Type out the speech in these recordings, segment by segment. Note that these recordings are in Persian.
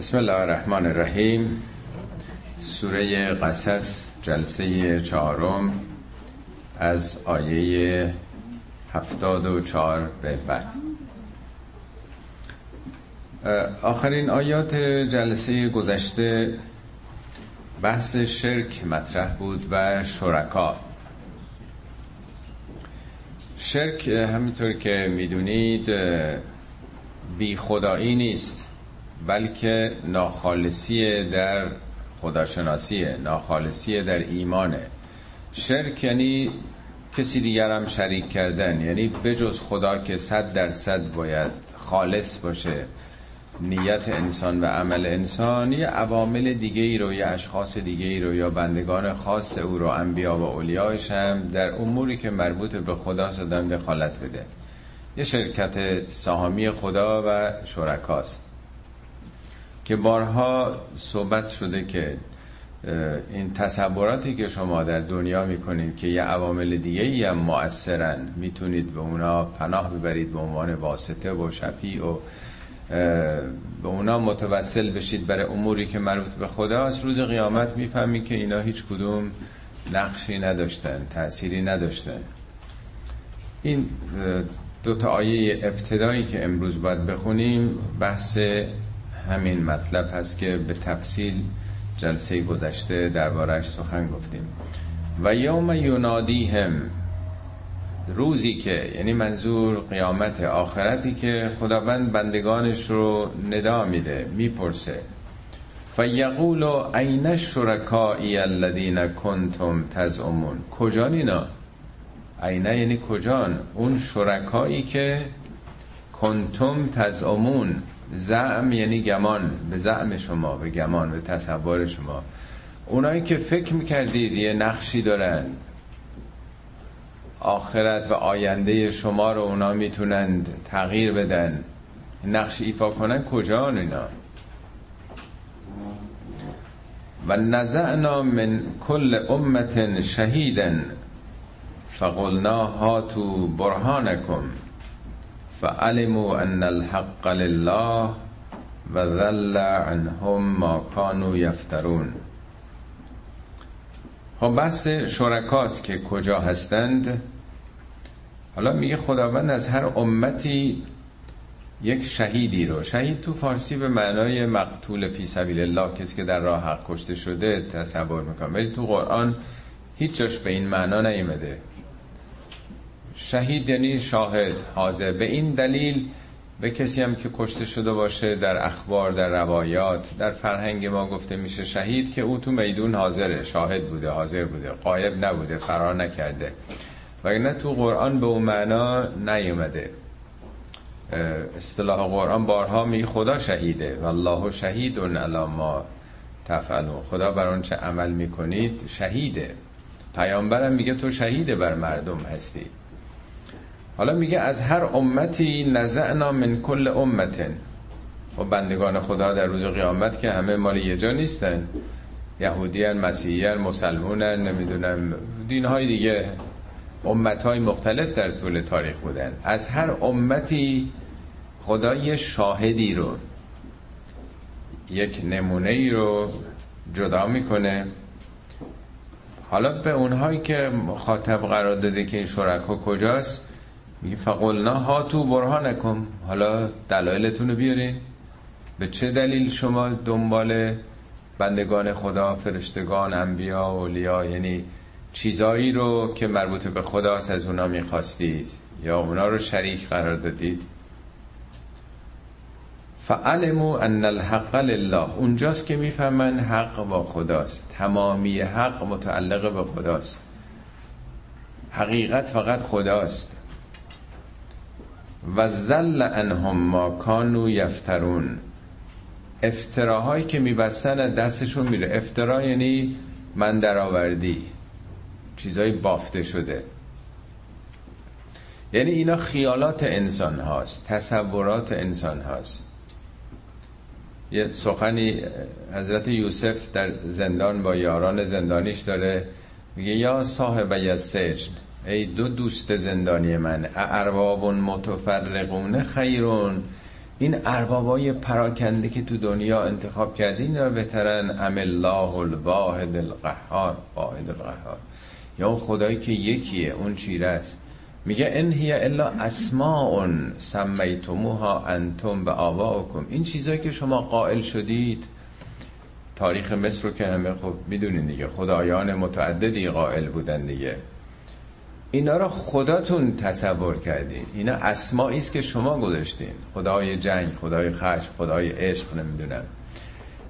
بسم الله الرحمن الرحیم. سوره قصص جلسه چهارم از آیه هفتاد و چهار به بعد. آخرین آیات جلسه گذشته بحث شرک مطرح بود و شرکا. شرک همینطور که می‌دونید بی خدایی نیست. بلکه ناخالصی در خداشناسیه ناخالصی در ایمانه. شرک یعنی کسی دیگر هم شریک کردن یعنی بجز خدا که صد درصد باید خالص باشه. نیت انسان و عمل انسان یه عوامل دیگه ای رو یا اشخاص دیگه ای رو یا بندگان خاص او رو انبیا و اولیایش هم در اموری که مربوط به خدا صدام دخالت بده. یه شرکت سهامی خدا و شرکاست. که بارها صحبت شده که این تصوراتی که شما در دنیا می‌کنید که یه عوامل دیگه ای هم مؤثرن می‌تونید به اونا پناه ببرید به عنوان واسطه و شفیع و به اونا متوسل بشید برای اموری که مربوط به خدا. از روز قیامت می‌فهمید که اینا هیچ کدوم نقشی نداشتن تأثیری نداشتن. این دو تا آیه ابتدایی که امروز باید بخونیم بحث همین مطلب هست که به تفصیل جلسه گذشته دربارش سخن گفتیم. و یوم ینادیهم روزی که یعنی منظور قیامت آخرتی که خداوند بندگانش رو ندا میده می‌پرسه. فیقول عین شرکایی الذین کنتم تزعمون. کجان اینا؟ عینه یعنی کجان؟ اون شرکایی که کنتم تزعمون. زعم یعنی گمان به زعم شما به گمان به تصور شما. اونایی که فکر می‌کردید یه نقشی دارن آخرت و آینده شما رو اونا می‌تونند تغییر بدن. نقش ایفا کنن کجا اینا؟ و نزعنا من کل امت شهیدن فقلنا هاتو برهانکم. فعلموا ان الحق لله و ذل عنهم ما كانوا یفترون خب بحث شرکاست که کجا هستند. حالا میگه خداوند از هر امتی یک شهیدی رو. شهید تو فارسی به معنای مقتول فی سبیل الله کسی که در راه حق کشته شده تصور می‌کنم. ولی تو قرآن هیچ جاش به این معنا نیمده شهید یعنی شاهد حاضر. به این دلیل به کسی هم که کشته شده باشه در اخبار در روایات در فرهنگ ما گفته میشه شهید که او تو میدون حاضره شاهد بوده حاضر بوده قایب نبوده فرار نکرده. نه تو قرآن به اون معنا نیومده. اصطلاح قرآن بارها می خدا شهیده. والله شهید علی ما تفعلون. خدا بر اون چه عمل می‌کنید شهیده. پیامبرم میگه تو شهیده بر مردم هستی. حالا میگه از هر امتی نزعنا من کل امتن. و بندگان خدا در روز قیامت که همه مال یه جا نیستن. یهودیان مسیحیان مسلمونن نمی‌دونم دینهای دیگه امتهای مختلف در طول تاریخ بودن. از هر امتی خدا یه شاهدی رو یک نمونه ای رو جدا می‌کنه. حالا به اونهایی که خاطب قرار داده که این شرکا کجاست میگه فقلنا ها تو برهانکم. حالا دلایلتون رو بیارین. به چه دلیل شما دنبال بندگان خدا فرشتگان انبیا اولیا یعنی چیزایی رو که مربوط به خداست از اونا می‌خواستید یا اونا رو شریک قرار دادید؟ فعلمو ان الحق لله. اونجاست که می‌فهمن حق با خداست. تمامی حق متعلق به خداست. حقیقت فقط خداست. و زل انهم ما کانو یفترون. افتراهایی که میبستن دستشون میره. افترا یعنی من درآوردی. چیزای بافته شده. یعنی اینا خیالات انسان هاست تصورات انسان هاست. یه سخنی حضرت یوسف در زندان با یاران زندانیش داره. میگه یا صاحب یا سجن ای دو دوست زندانی من ارباب متفرقون خیرون. این اربابای پراکنده که تو دنیا انتخاب کردین اینا بهترن ام الله الواحد القهار. واحد القهار. یا اون خدایی که یکیه اون چیره است. میگه ان هی الا اسماء سمیتموها انتم به آباؤکم. این چیزایی که شما قائل شدید تاریخ مصر رو که همه خب می‌دونین دیگه خدایان متعددی قائل بودن دیگه. اینا رو خداتون تصور کردین. اینا اسمایی است که شما گذاشتین. خدای جنگ خدای خشم خدای عشق نمی‌دونم.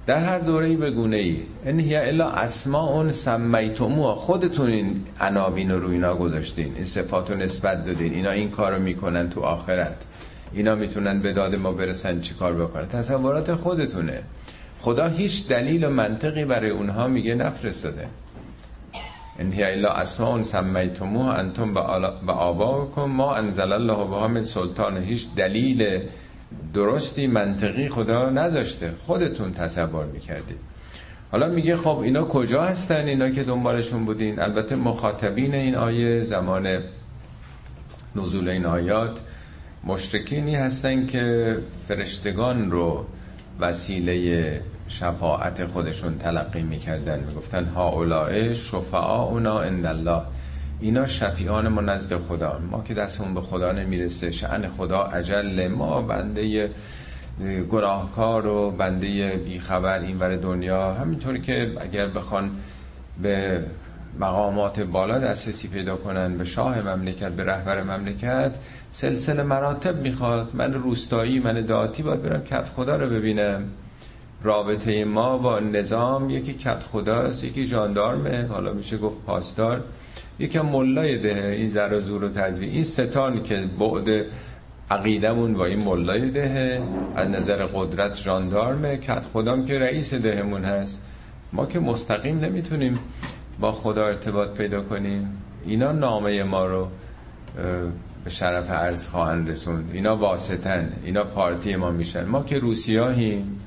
در هر دوره به گونه ای ان هی الا اسماء سمیتموها. خودتون این عناوین رو اینا گذاشتین. این صفات رو نسبت دادین. اینا این کارو می‌کنن تو آخرت. اینا می‌تونن به داد ما برسن چی کار بکنن. تصورات خودتونه. خدا هیچ دلیل و منطقی برای اونها میگه نفرستاده. ان هی الا اسماء سمیتموها انتم به آباؤکم ما انزل الله بها من سلطان. هیچ دلیل درستی منطقی خدا نذاشته. خودتون تصور می‌کردید. حالا میگه خب اینا کجا هستن؟ اینا که دنبالشون بودین. البته مخاطبین این آیه زمان نزول این آیات مشرکینی هستن که فرشتگان رو وسیله شفاعت خودشون تلقی می‌کردن. می‌گفتن ها اولائه اونا عند الله اینا شفیعان ما نزد خدا. ما که دستمون به خدا نمی‌رسه شعن خدا عجل ما بنده گناهکار و بنده بیخبر این ور دنیا. همینطوری که اگر بخوان به مقامات بالا دسترسی پیدا کنن به شاه مملکت به رهبر مملکت سلسله مراتب می‌خواد. من روستایی من دعاتی باید برم کت خدا رو ببینم. رابطه ما با نظام یکی کت خداست یکی جاندارمه حالا میشه گفت پاسدار. یکم ملای دهه این زر و زور و تزوی این ستان که بعد عقیدمون با این ملای دهه از نظر قدرت جاندارمه کت خدام که رئیس دهمون هست. ما که مستقیم نمی‌تونیم با خدا ارتباط پیدا کنیم. اینا نامه ما رو به شرف عرض خواهند رسوند. اینا واسطن. اینا پارتی ما میشن. ما که روسیاهیم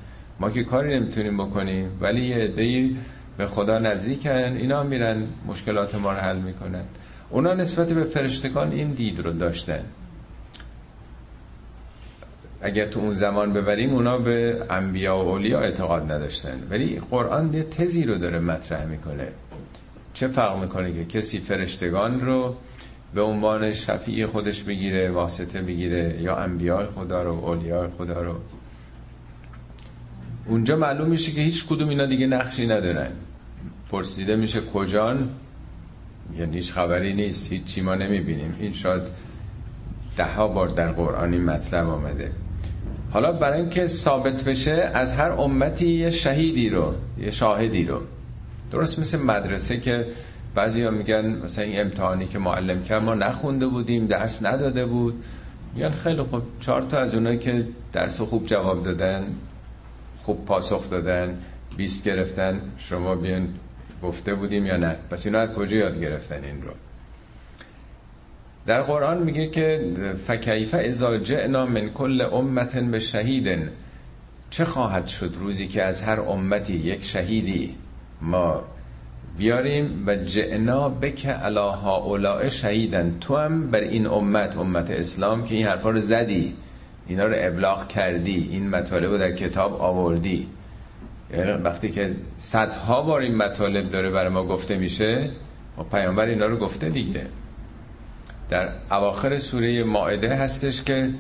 ما که کاری نمی‌تونیم بکنیم ولی یه عده‌ای به خدا نزدیکن اینا میرن مشکلات ما رو حل می‌کنن. اونا نسبت به فرشتگان این دید رو داشتن. اگر تو اون زمان ببریم اونا به انبیا و اولیا اعتقاد نداشتن. ولی قرآن یه تزی رو داره مطرح می‌کنه. چه فرق می‌کنه که کسی فرشتگان رو به عنوان شفیع خودش بگیره واسطه بگیره یا انبیاء خدا رو اولیاء خدا رو؟ اونجا معلوم میشه که هیچ کدوم اینا دیگه نقشی ندارن. پرسیده میشه کجان؟ یعنی هیچ خبری نیست. هیچ چی ما نمی‌بینیم. این شاید ده ها بار در قرآن این مطلب آمده. حالا برای اینکه ثابت بشه از هر امتی یه شهیدی رو یه شاهدی رو. درست مثل مدرسه که بعضی ها میگن مثلا این امتحانی که معلم کرد ما نخونده بودیم درس نداده بود. میگن خیلی خوب چهار تا از اونایی که درس خوب جواب دادن خوب پاسخ دادن 20 گرفتن شما بیان گفته بودیم یا نه؟ پس اینا از کجا یاد گرفتن این رو؟ در قرآن میگه که فکیف اذا جئنا من کل امت به شهیدن. چه خواهد شد روزی که از هر امتی یک شهیدی ما بیاریم و جعنا بک علا هؤلاء شهیدن؟ تو هم بر این امت امت اسلام که این حرفا رو زدی. اینا رو ابلاغ کردی این مطالب رو در کتاب آوردی. یعنی وقتی که صدها بار این مطالب داره برای ما گفته میشه خب پیامبر اینا رو گفته دیگه. در اواخر سوره ماعده هستش که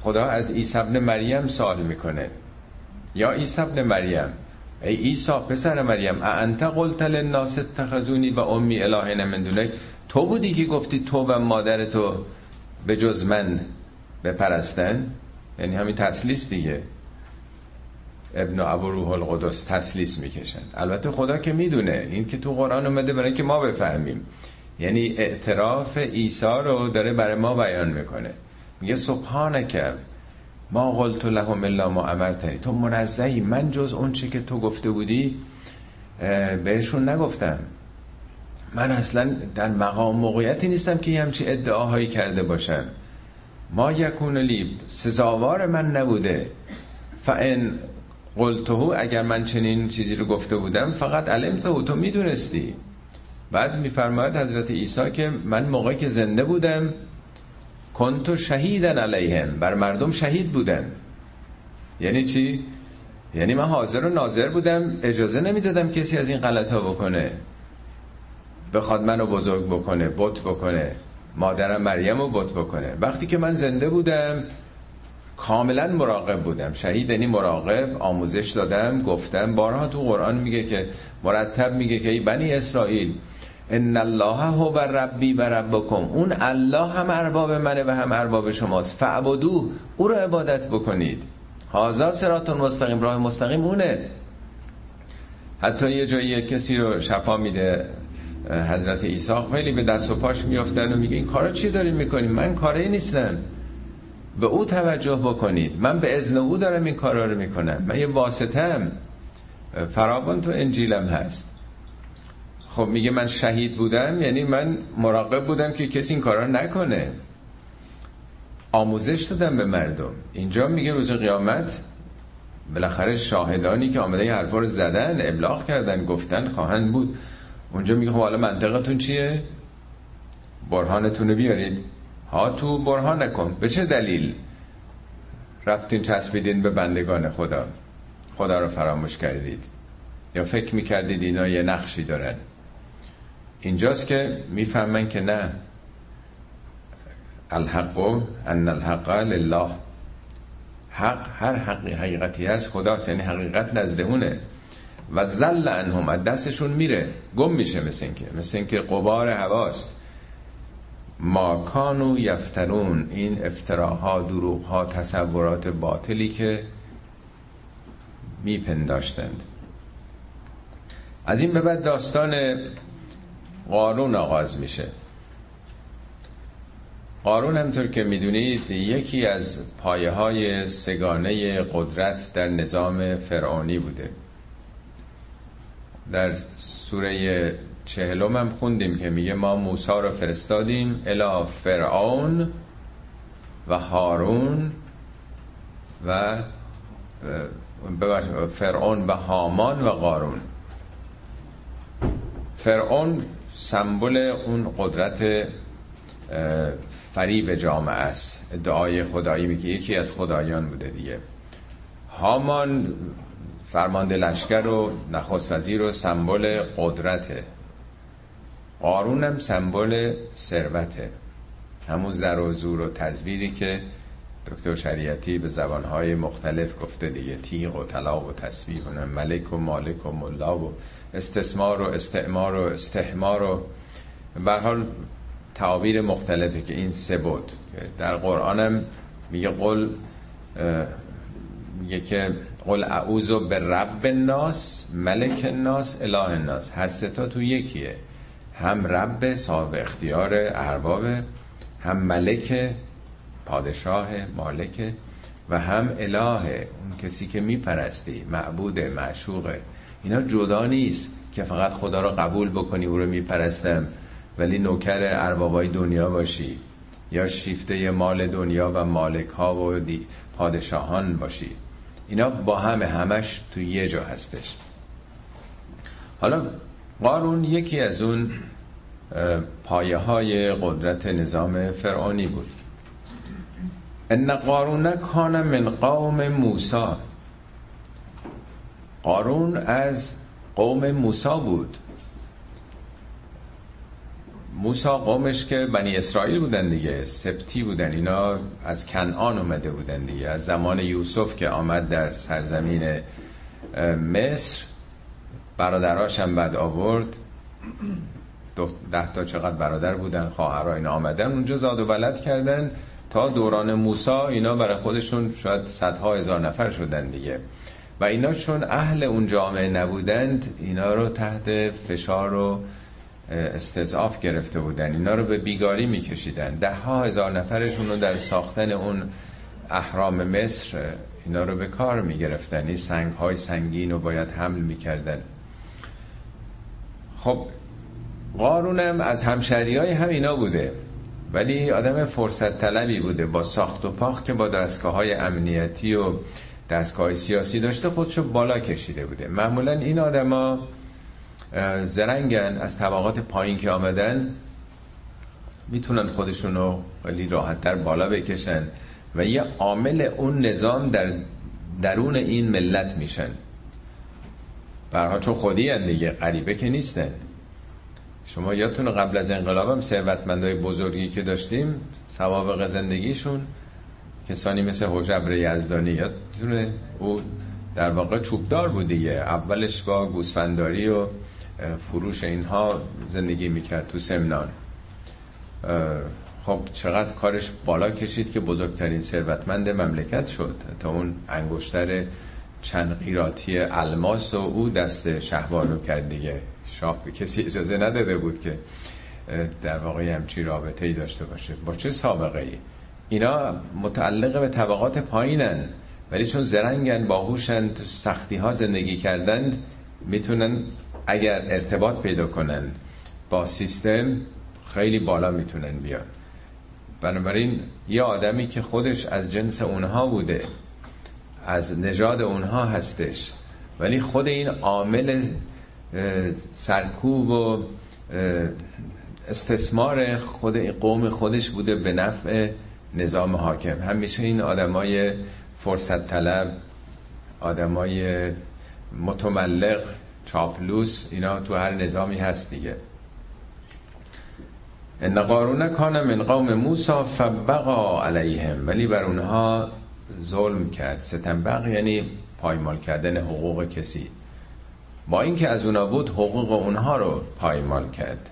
خدا از عیسی ابن مریم سوال می‌کنه. یا عیسی ابن مریم ای عیسی پسر مریم انت قلت للناس اتخذونی و امی الهین من دونک؟ تو بودی که گفتی تو و مادر تو به جز من. بپرستن؟ یعنی همین تسلیس دیگه. ابن ابو روح القدس تسلیس می‌کشن. البته خدا که می‌دونه. این که تو قرآن اومده برای که ما بفهمیم. یعنی اعتراف عیسی رو داره برای ما بیان می‌کنه. میگه سبحانک ما قلت لهم الا ما امرتنی. تو منزهی من جز اون چی که تو گفته بودی بهشون نگفتم. من اصلا در مقام موقعیتی نیستم که همچی ادعاهایی کرده باشم. ما یکون لی سزاوار من نبوده. فان قلتهو اگر من چنین چیزی رو گفته بودم فقط علمتهو تو می‌دونستی. بعد میفرماید حضرت عیسی که من موقعی که زنده بودم کنتو شهیدن علیهم بر مردم شهید بودن. یعنی چی؟ یعنی من حاضر و ناظر بودم اجازه نمی‌دادم کسی از این غلط ها بکنه. بخواد منو بزرگ بکنه بت بکنه. مادرم مریم رو بت بکنه. وقتی که من زنده بودم کاملا مراقب بودم. شهید یعنی مراقب آموزش دادم گفتم. بارها تو قرآن میگه که مرتب میگه که ای بنی اسرائیل ان الله هو ربی و ربکم. اون الله هم ارباب منه و هم ارباب شماست. فعبدو او رو عبادت بکنید. هازا سراتون مستقیم راه مستقیم اونه. حتی یه جایی کسی رو شفا میده. حضرت عیسی خیلی به دست و پاش میافتن و میگه این کارا چی داریم می‌کنیم من کاری نیستم. به او توجه بکنید. من به اذن او دارم این کارا رو می‌کنم. من یه واسطم فراوان تو انجیلم هست. خب میگه من شهید بودم یعنی من مراقب بودم که کسی این کارا نکنه. آموزش دادم به مردم. اینجا میگه روز قیامت بالاخره شاهدانی که آمده حرفا رو زدن ابلاغ کردن گفتن خواهند بود. اونجا میگه خب حالا منطقتون چیه؟ برهانتون بیارید. ها تو برهان نکن. به چه دلیل رفتین چسبیدین به بندگان خدا؟ خدا رو فراموش کردید. یا فکر می‌کردید اینا یه نقشی دارن. اینجاست که می‌فهمن که نه. الحق ان الحق لله. حق هر حقی حقیقتی هست. خداست. یعنی حقیقت نزد اونه. و زل انهم از دستشون میره. گم میشه مثل اینکه مثل اینکه قبار هواست. ما کانو یفترون این افتراها دروغها تصورات باطلی که میپنداشتند. از این به بعد داستان قارون آغاز میشه. قارون همطور که می‌دونید یکی از پایه های سگانه قدرت در نظام فرعونی بوده. در سوره چهلم هم خوندیم که میگه ما موسا رو فرستادیم الی فرعون و هارون و فرعون و هامان و قارون. فرعون سمبل اون قدرت فریب جامعه است. ادعای خدایی میگه یکی از خدایان بوده دیگه. هامان فرمانده لشکر و نخست وزیر و سمبل قدرته. قارون هم سمبل ثروته. همون زر و زور و تزویری که دکتر شریعتی به زبانهای مختلف گفته دیگه تیغ و طلاق و تصویر و ملک و مالک و ملا و استثمار و استعمار و استحمار و به حال تعابیر مختلفه که این سه بود. در قرآن هم میگه قل میگه که قل اعوذ به رب الناس ملک الناس اله الناس. هر ستا تو یکیه. هم رب صاحب اختیار ارباب هم ملک پادشاه مالک و هم اله اون کسی که میپرستی معبود معشوقه اینا جدا نیست که فقط خدا رو قبول بکنی او رو میپرستم ولی نوکر اربابای دنیا باشی یا شیفته مال دنیا و مالک ها و پادشاهان باشی. اینا با همه همش تو یه جا هستش. حالا قارون یکی از اون پایه های قدرت نظام فرعونی بود. ان قارون کان من قوم موسا قارون از قوم موسا بود. موسا قومش که بنی اسرائیل بودن دیگه سبتی بودن اینا از کنعان اومده بودن دیگه. از زمان یوسف که آمد در سرزمین مصر برادراش هم بعد آورد. ده تا چقدر برادر بودن خواهرها اینا آمدن اونجا زاد و ولد کردن. تا دوران موسا اینا برای خودشون شاید صدها هزار نفر شدن دیگه. و اینا چون اهل اون جامعه نبودند اینا رو تحت فشار و استضعاف گرفته بودن. اینا رو به بیگاری میکشیدن. ده ها هزار نفرشون رو در ساختن اون احرام مصر اینا رو به کار می‌گرفتن. این سنگ های سنگین رو باید حمل می‌کردن. خب قارونم از همشهری های هم اینا بوده ولی آدم فرصت طلبی بوده. با ساخت و پاخت که با دستگاه های امنیتی و دستگاه سیاسی داشته خودشو بالا کشیده بوده. معمولا این آدما زرنگن از طبقات پایین که آمدن می‌تونن خودشونو خیلی راحتتر بالا بکشن و یه عامل اون نظام در درون این ملت میشن. برها چون خودی هن دیگه غریبه که نیستن. شما یادتونه قبل از انقلابم ثروتمندای بزرگی که داشتیم سوابق زندگیشون کسانی مثل حجبر یزدانی یادتونه؟ او در واقع چوبدار بود دیگه. اولش با گوسفنداری و فروش اینها زندگی می‌کرد تو سمنان. خب چقدر کارش بالا کشید که بزرگترین ثروتمند مملکت شد تا اون انگشتر چند قیراتی الماس و او دست شهبانو کرد دیگه. شاه به کسی اجازه نداده بود که در واقع همچی رابطه ای داشته باشه. با چه سابقه ای اینا متعلق به طبقات پایینن. ولی چون زرنگن باهوشند سختی ها زندگی کردند می‌تونن اگر ارتباط پیدا کنن با سیستم خیلی بالا می‌تونن بیان. بنابراین یه آدمی که خودش از جنس اونها بوده از نژاد اونها هستش ولی خود این عامل سرکوب و استثمار خود قوم خودش بوده به نفع نظام حاکم. همیشه این آدمای فرصت طلب آدمای متملق چاپلوس اینا تو هر نظامی هست دیگه. ان قارون کان من قوم موسی فبقا علیهم ولی بر اونها ظلم کرد. ستنبق یعنی پایمال کردن حقوق کسی. با اینکه از اونا بود حقوق اونها رو پایمال کرد.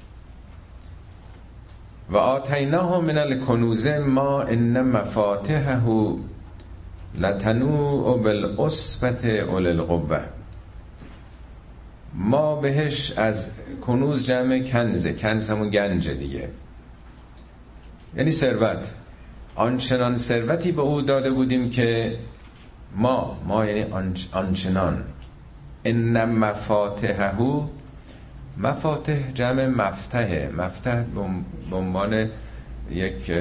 و آتیناه من الکنوز ما ان مفاتحه لتنوع بالعصبت اول القوه ما بهش از کنوز جمع کنزه. کنز همون گنج دیگه. یعنی ثروت. آنچنان ثروتی به او داده بودیم که ما ما یعنی آنچنان. ان مفاتحه مفاتح جمع مفتحه. مفتح به عنوان یک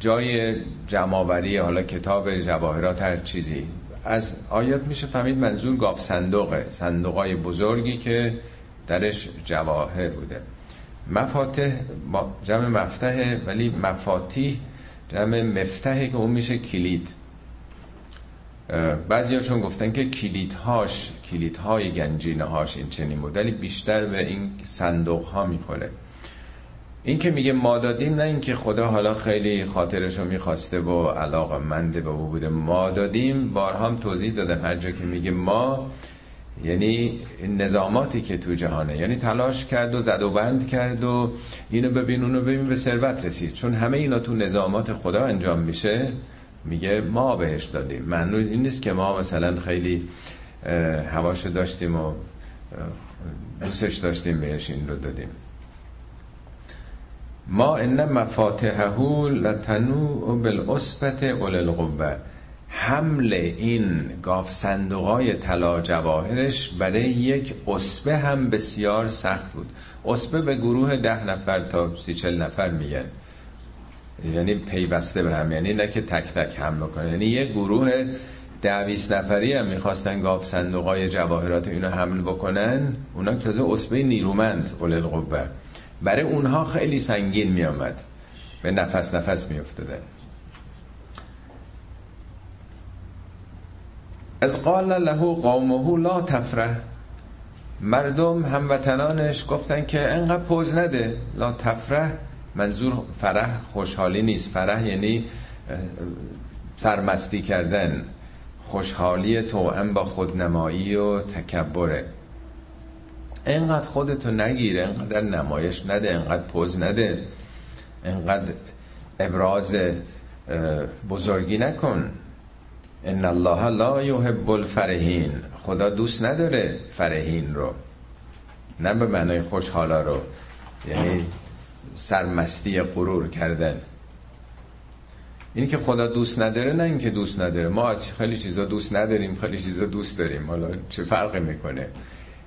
جای جمعآوری حالا کتاب جواهرات هر چیزی. از آیات میشه فهمید منظور گاف صندوقه صندوقای بزرگی که درش جواهر بوده. مفاتح جمع مفتحه ولی مفاتیح جمع مفتحه که اون میشه کلید. بعضی چون گفتن که کلیدهاش کلیدهای گنجینه هاش این چنین مدلی بیشتر به این صندوق ها می‌خوره. این که میگه ما دادیم نه اینکه خدا حالا خیلی خاطرشو می‌خواسته و علاقه منده به او بوده. ما دادیم بارها هم توضیح دادم هر جا که میگه ما یعنی نظاماتی که تو جهانه. یعنی تلاش کرد و زد و بند کرد و اینو ببین اونو ببین به ثروت رسید. چون همه اینا تو نظامات خدا انجام میشه میگه ما بهش دادیم. معنی این نیست که ما مثلا خیلی هواشو داشتیم و دوستش داشتیم بهش این رو دادیم. ما ان مفاتحه لتنوع بالعصبت اول القوه حمل این گاف صندوقای طلا جواهرش برای یک عصبه هم بسیار سخت بود. عصبه به گروه ده نفر تا سی چل نفر میگن. یعنی پیوسته به هم یعنی نه که تک تک حمل کنه یعنی یک گروه ده نفری هم می‌خواستن گاف صندوقای جواهرات اینو حمل بکنن اونا تازه عصبه نیرومند قول القوه برای اونها خیلی سنگین میامد به نفس نفس میافتادن. از قال له قومه لا تفرح. مردم هموطنانش گفتن که انقدر پوز نده. لا تفرح منظور فرح خوشحالی نیست. فرح یعنی سرمستی کردن. خوشحالی توأم با خودنمایی و تکبره. انقدر خودتو نگیره انقدر نمایش نده انقدر پوز نده انقدر ابراز بزرگی نکن. ان الله لا یحب الفرحین. خدا دوست نداره فرحین رو. نه به معنای خوشحالا رو. یعنی سرمستی غرور کردن. این که خدا دوست نداره نه اینکه دوست نداره. ما خیلی چیزا دوست نداریم خیلی چیزا دوست داریم. حالا چه فرقی می‌کنه؟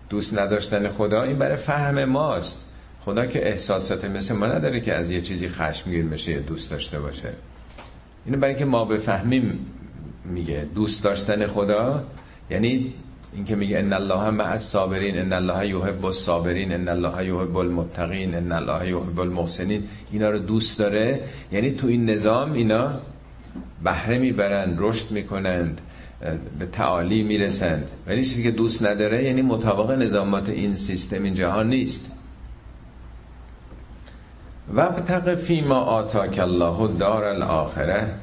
دوست نداشتن خدا این برای فهم ماست. خدا که احساسات مثل ما نداره که از یه چیزی خشمگین بشه یا دوست داشته باشه. اینو برای که ما بفهمیم میگه دوست داشتن خدا یعنی اینکه میگه ان الله مع الصابرین ان الله یحب الصابرین ان الله یحب المتقین ان الله یحب المحسنین. اینا رو دوست داره. یعنی تو این نظام اینا بهره می‌برند رشد می‌کنند. به تعالی می‌رسند. ولی چیزی که دوست نداره یعنی مطابق نظامات این سیستم این جهان نیست. و بتق فیما آتاک الله دار الاخره.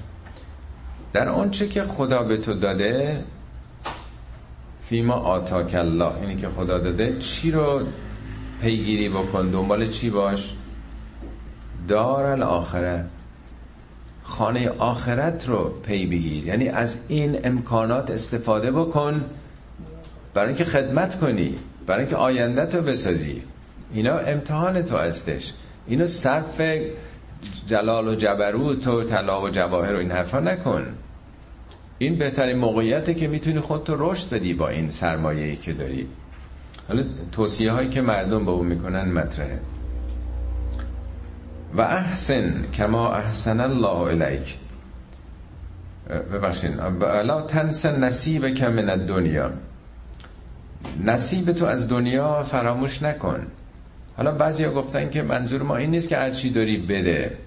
در آنچه که خدا به تو داده فیما آتاک الله. اینی که خدا داده چی رو پیگیری بکن؟ دنبال چی باش؟ دار الاخره. خانه آخرت رو پی بگیر. یعنی از این امکانات استفاده بکن برای اینکه خدمت کنی برای اینکه آینده تو بسازی. اینا امتحان تو هستش. اینو صرف جلال و جبروت و طلا و جواهر و این حرفا نکن. این بهترین موقعیته که می‌تونی خودتو رشد بدی با این سرمایه که داری. حالا توصیه هایی که مردم با اون می‌کنن مطرحه. و احسن کما احسن الله الیک. ببخشین. لا تنس نصیب که من الدنیا. نصیب تو از دنیا فراموش نکن. حالا بعضیا گفتن که منظور ما این نیست که هر چی داری بده.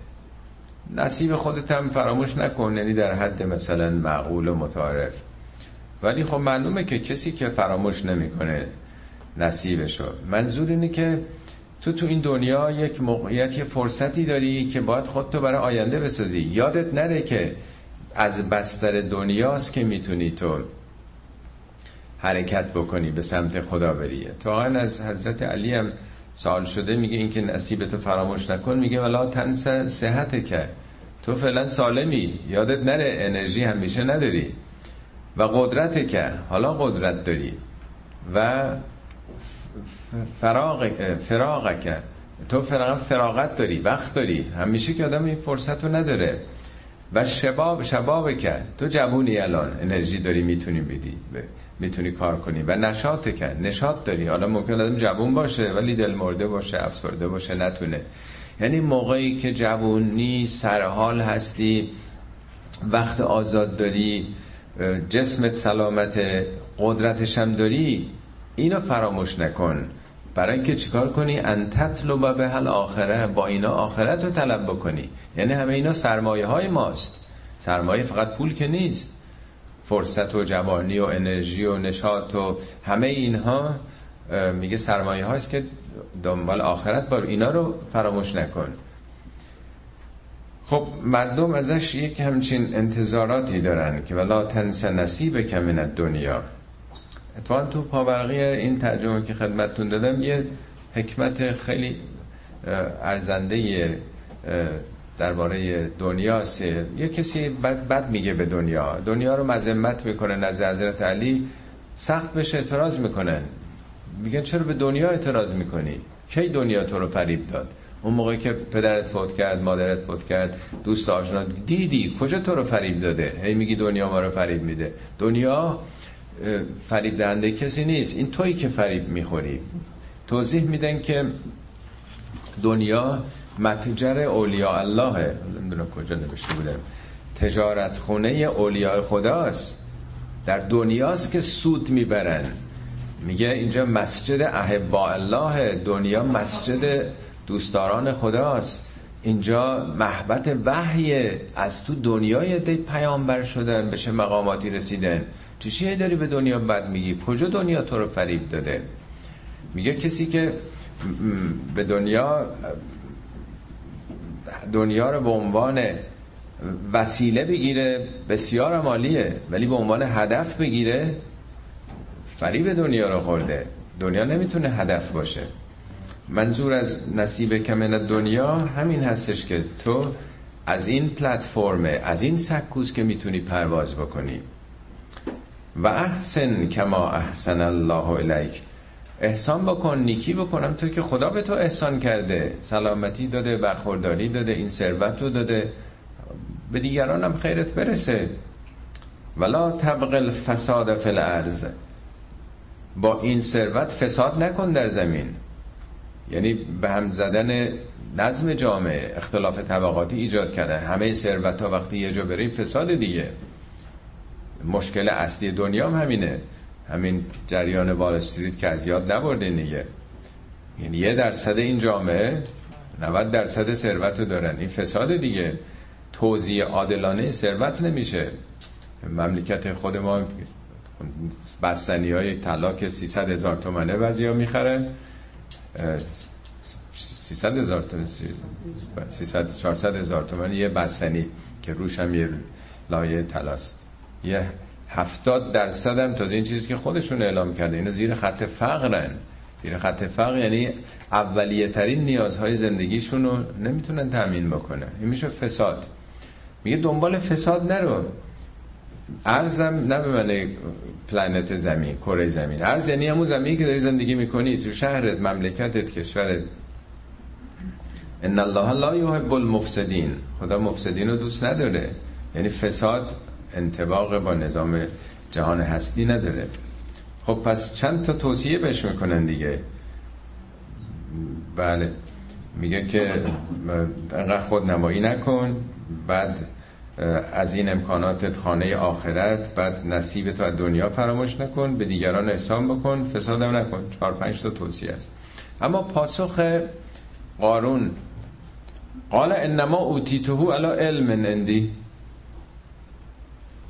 نصیب خودت هم فراموش نکن یعنی در حد مثلا معقول و متعارف. ولی خب معلومه که کسی که فراموش نمی‌کنه نصیبشو. منظور اینه که تو تو این دنیا یک موقعیت یه فرصتی داری که باید خودتو برای آینده بسازی. یادت نره که از بستر دنیاست که می‌تونی تو حرکت بکنی به سمت خدا بری تا از حضرت علی هم سال شده میگه اینکه نصیبتو فراموش نکن. میگه ولا تنس صحت که تو فعلا سالمی. یادت نره انرژی همیشه نداری. و قدرت که حالا قدرت داری. و فراغ فراغ که تو فراغ فراغت داری وقت داری. همیشه که آدم این فرصت رو نداره. و شباب شباب که تو جوونی الان انرژی داری می‌تونی بدی می‌تونی کار کنی. و نشاط که نشاط داری. حالا ممکن آدم جوون باشه ولی دل مرده باشه افسرده باشه نتونه. یعنی موقعی که جوونی سرحال هستی وقت آزاد داری جسمت سلامت قدرتش هم داری اینو فراموش نکن. برای اینکه چیکار کنی؟ ان تطلب به حل آخره با اینا آخرت رو طلب بکنی. یعنی همه اینا سرمایه های ماست. سرمایه فقط پول که نیست. فرصت و جوانی و انرژی و نشاط و همه اینها میگه سرمایه هاست که دنبال آخرت بار. اینا رو فراموش نکن. خب مردم ازش یک همچین انتظاراتی دارن که ولا تنس نصیب کمین دنیا اتفاقا تو پاورقی این ترجمه که خدمتتون دادم یه حکمت خیلی ارزنده درباره دنیاست. یه کسی بد, بد میگه به دنیا. دنیا رو مذمت می‌کنه نزد حضرت علی سخت بهش اعتراض می‌کنن میگن چرا به دنیا اعتراض می‌کنی؟ کی دنیا تو رو فریب داد؟ اون موقعی که پدرت فوت کرد مادرت فوت کرد دوست آشنا دیدی کجا تو رو فریب داده؟ هی میگی دنیا ما رو فریب میده. دنیا فریب دهنده کسی نیست. این تویی که فریب می‌خوری. توضیح میدن که دنیا متجر اولیاء الله نمی‌دونم کجا نوشته بودم تجارت خونه اولیاء خداست. در دنیاست که سود می‌برن. میگه اینجا مسجد احباء الله دنیا مسجد دوستداران خداست. اینجا محبت وحی از تو دنیای دی پیامبر شدن به مقاماتی رسیدن. چه چیه داری به دنیا بد میگی؟ کجا دنیا تو رو فریب داده؟ میگه کسی که به دنیا دنیا رو به عنوان وسیله بگیره بسیار مالیه ولی به عنوان هدف بگیره فریب دنیا رو خورده. دنیا نمی‌تونه هدف باشه. منظور از نصیب کمن دنیا همین هستش که تو از این پلتفرم از این سکوز که می‌تونی پرواز بکنی. و احسن کما احسن الله الیک. احسان بکن نیکی بکنم تو که خدا به تو احسان کرده. سلامتی داده برخورداری داده این ثروت رو داده. به دیگران هم خیرت برسه. ولا طبق الفساد فی الارض. با این ثروت فساد نکن در زمین. یعنی به هم زدن نظم جامعه اختلاف طبقاتی ایجاد کرده. همه ثروت ها وقتی یه جا بره فساد دیگه. مشکل اصلی دنیا هم همینه. همین جریان وال استریت که از یاد نبردین دیگه. یعنی یه درصد این جامعه 90 درصد ثروت رو دارن. این فساد دیگه. توزیع عادلانه ثروت نمیشه. مملکت خود ما بستنی های طلا که 300 هزار تومنه بعضی ها می‌خرن 300 هزار تومن 300 400 هزار تومن یه بستنی که روش هم یه لایه طلاست یه هفتاد درصد هم تازه این چیزی که خودشون اعلام کرده اینا زیر خط فقرن. زیر خط فقر یعنی اولیه ترین نیازهای زندگیشون رو نمی‌تونن تامین بکنن این میشه فساد. میگه دنبال فساد نرو. ارزم نه به من پلنت زمین کره زمین. ارز یعنی همون زمینی که داری زندگی می‌کنی تو شهرت مملکتت کشورت. ان الله لا یحب المفسدین. خدا مفسدین رو دوست نداره. یعنی فساد انتباق با نظام جهان هستی نداره. خب پس چند تا توصیه بهش می‌کنن دیگه؟ بله. میگه که انقدر خود نمایی نکن بعد از این امکاناتت خانه آخرت بعد نصیب تو از دنیا فراموش نکن به دیگران احسان بکن فسادم نکن. چهار پنج تا توصیه است. اما پاسخ قارون قال انما اوتیتهو علا علم اندی.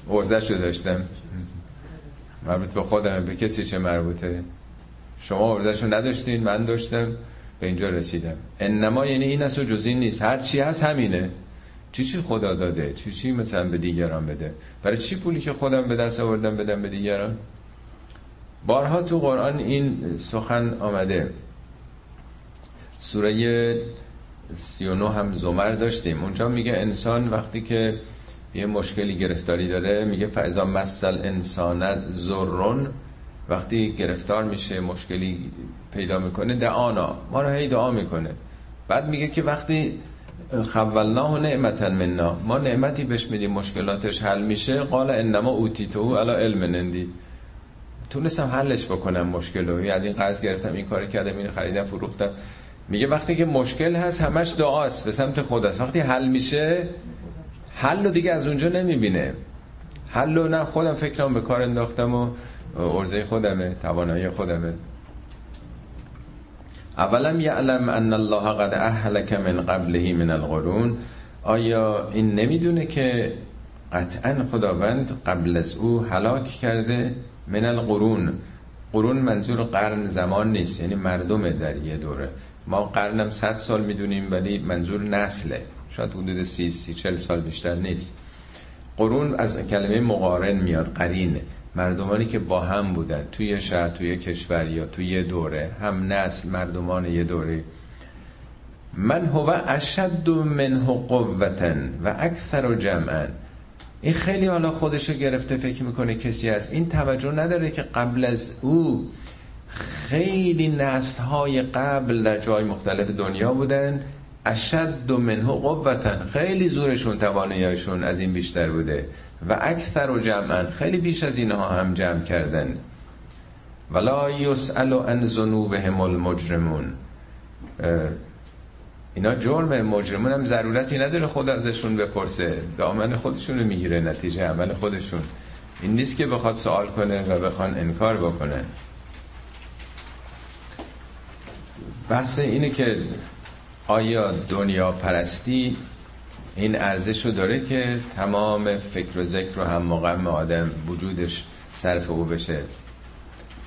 ارزش رو داشتم. مربوط به خودم به کسی چه مربوطه. شما ارزش رو نداشتین من داشتم. به اینجا رسیدم. انما یعنی این است و جز این نیست. هر چی هست همینه. چی چی خدا داده؟ چی چی مثلا به دیگران بده؟ برای چی پولی که خودم به دست آوردم بدم به دیگران؟ بارها تو قرآن این سخن آمده. سوره 39 هم زمر داشتیم. اونجا میگه انسان وقتی که یه مشکلی گرفتاری داره میگه فعضا مسل انسانت زرون وقتی گرفتار میشه مشکلی پیدا می‌کنه دعانا. ما رو هی دعا می‌کنه. بعد میگه که وقتی خولناه نعمتا مننا ما نعمتی بهش میدیم مشکلاتش حل میشه قال انما اوتیتو علا علم نندی تونستم حلش بکنم مشکل از این قرض گرفتم این کار کردم این خریدم فروختم. میگه وقتی که مشکل هست همش دعاست به سمت خداست وقتی حل میشه حل رو دیگه از اونجا نمی‌بینه. حل رو نه خودم فکرم به کار انداختم و ارزه خودمه توانایی خودمه. اولم یعلم ان الله قد اهلک من قبله من القرون. آیا این نمی‌دونه که قطعا خداوند قبل از او هلاک کرده من القرون؟ قرون منظور قرن زمان نیست یعنی مردم در یه دوره. ما قرنم صد سال می‌دونیم ولی منظور نسله. شاید حدود سی سی چل سال بیشتر نیست. قرون از کلمه مقارن میاد قرین مردمانی که با هم بودن توی شهر توی کشور یا توی یه دوره هم نسل مردمان یه دوره. من هو اشد منه قوتن و اکثر و جمعا این خیلی حالا خودشو گرفته فکر می‌کنه کسی از این توجه نداره که قبل از او خیلی نسل های قبل در جای مختلف دنیا بودن. اشد منه قوتن خیلی زورشون تواناییشون از این بیشتر بوده. و اکثر و جمعا خیلی بیش از اینها هم جمع کردن. ولا یسأل عن ذنوبهم المجرمون. اینا جرم مجرمون هم ضرورتی نداره خود ازشون بپرسه. دامن خودشون رو می‌گیره نتیجه عمل خودشون. این نیست که بخواد سوال کنه و بخوان انکار بکنه. بحث اینه که آیا دنیا پرستی این ارزش رو داره که تمام فکر و ذکر و هم مقام آدم وجودش صرف او بشه؟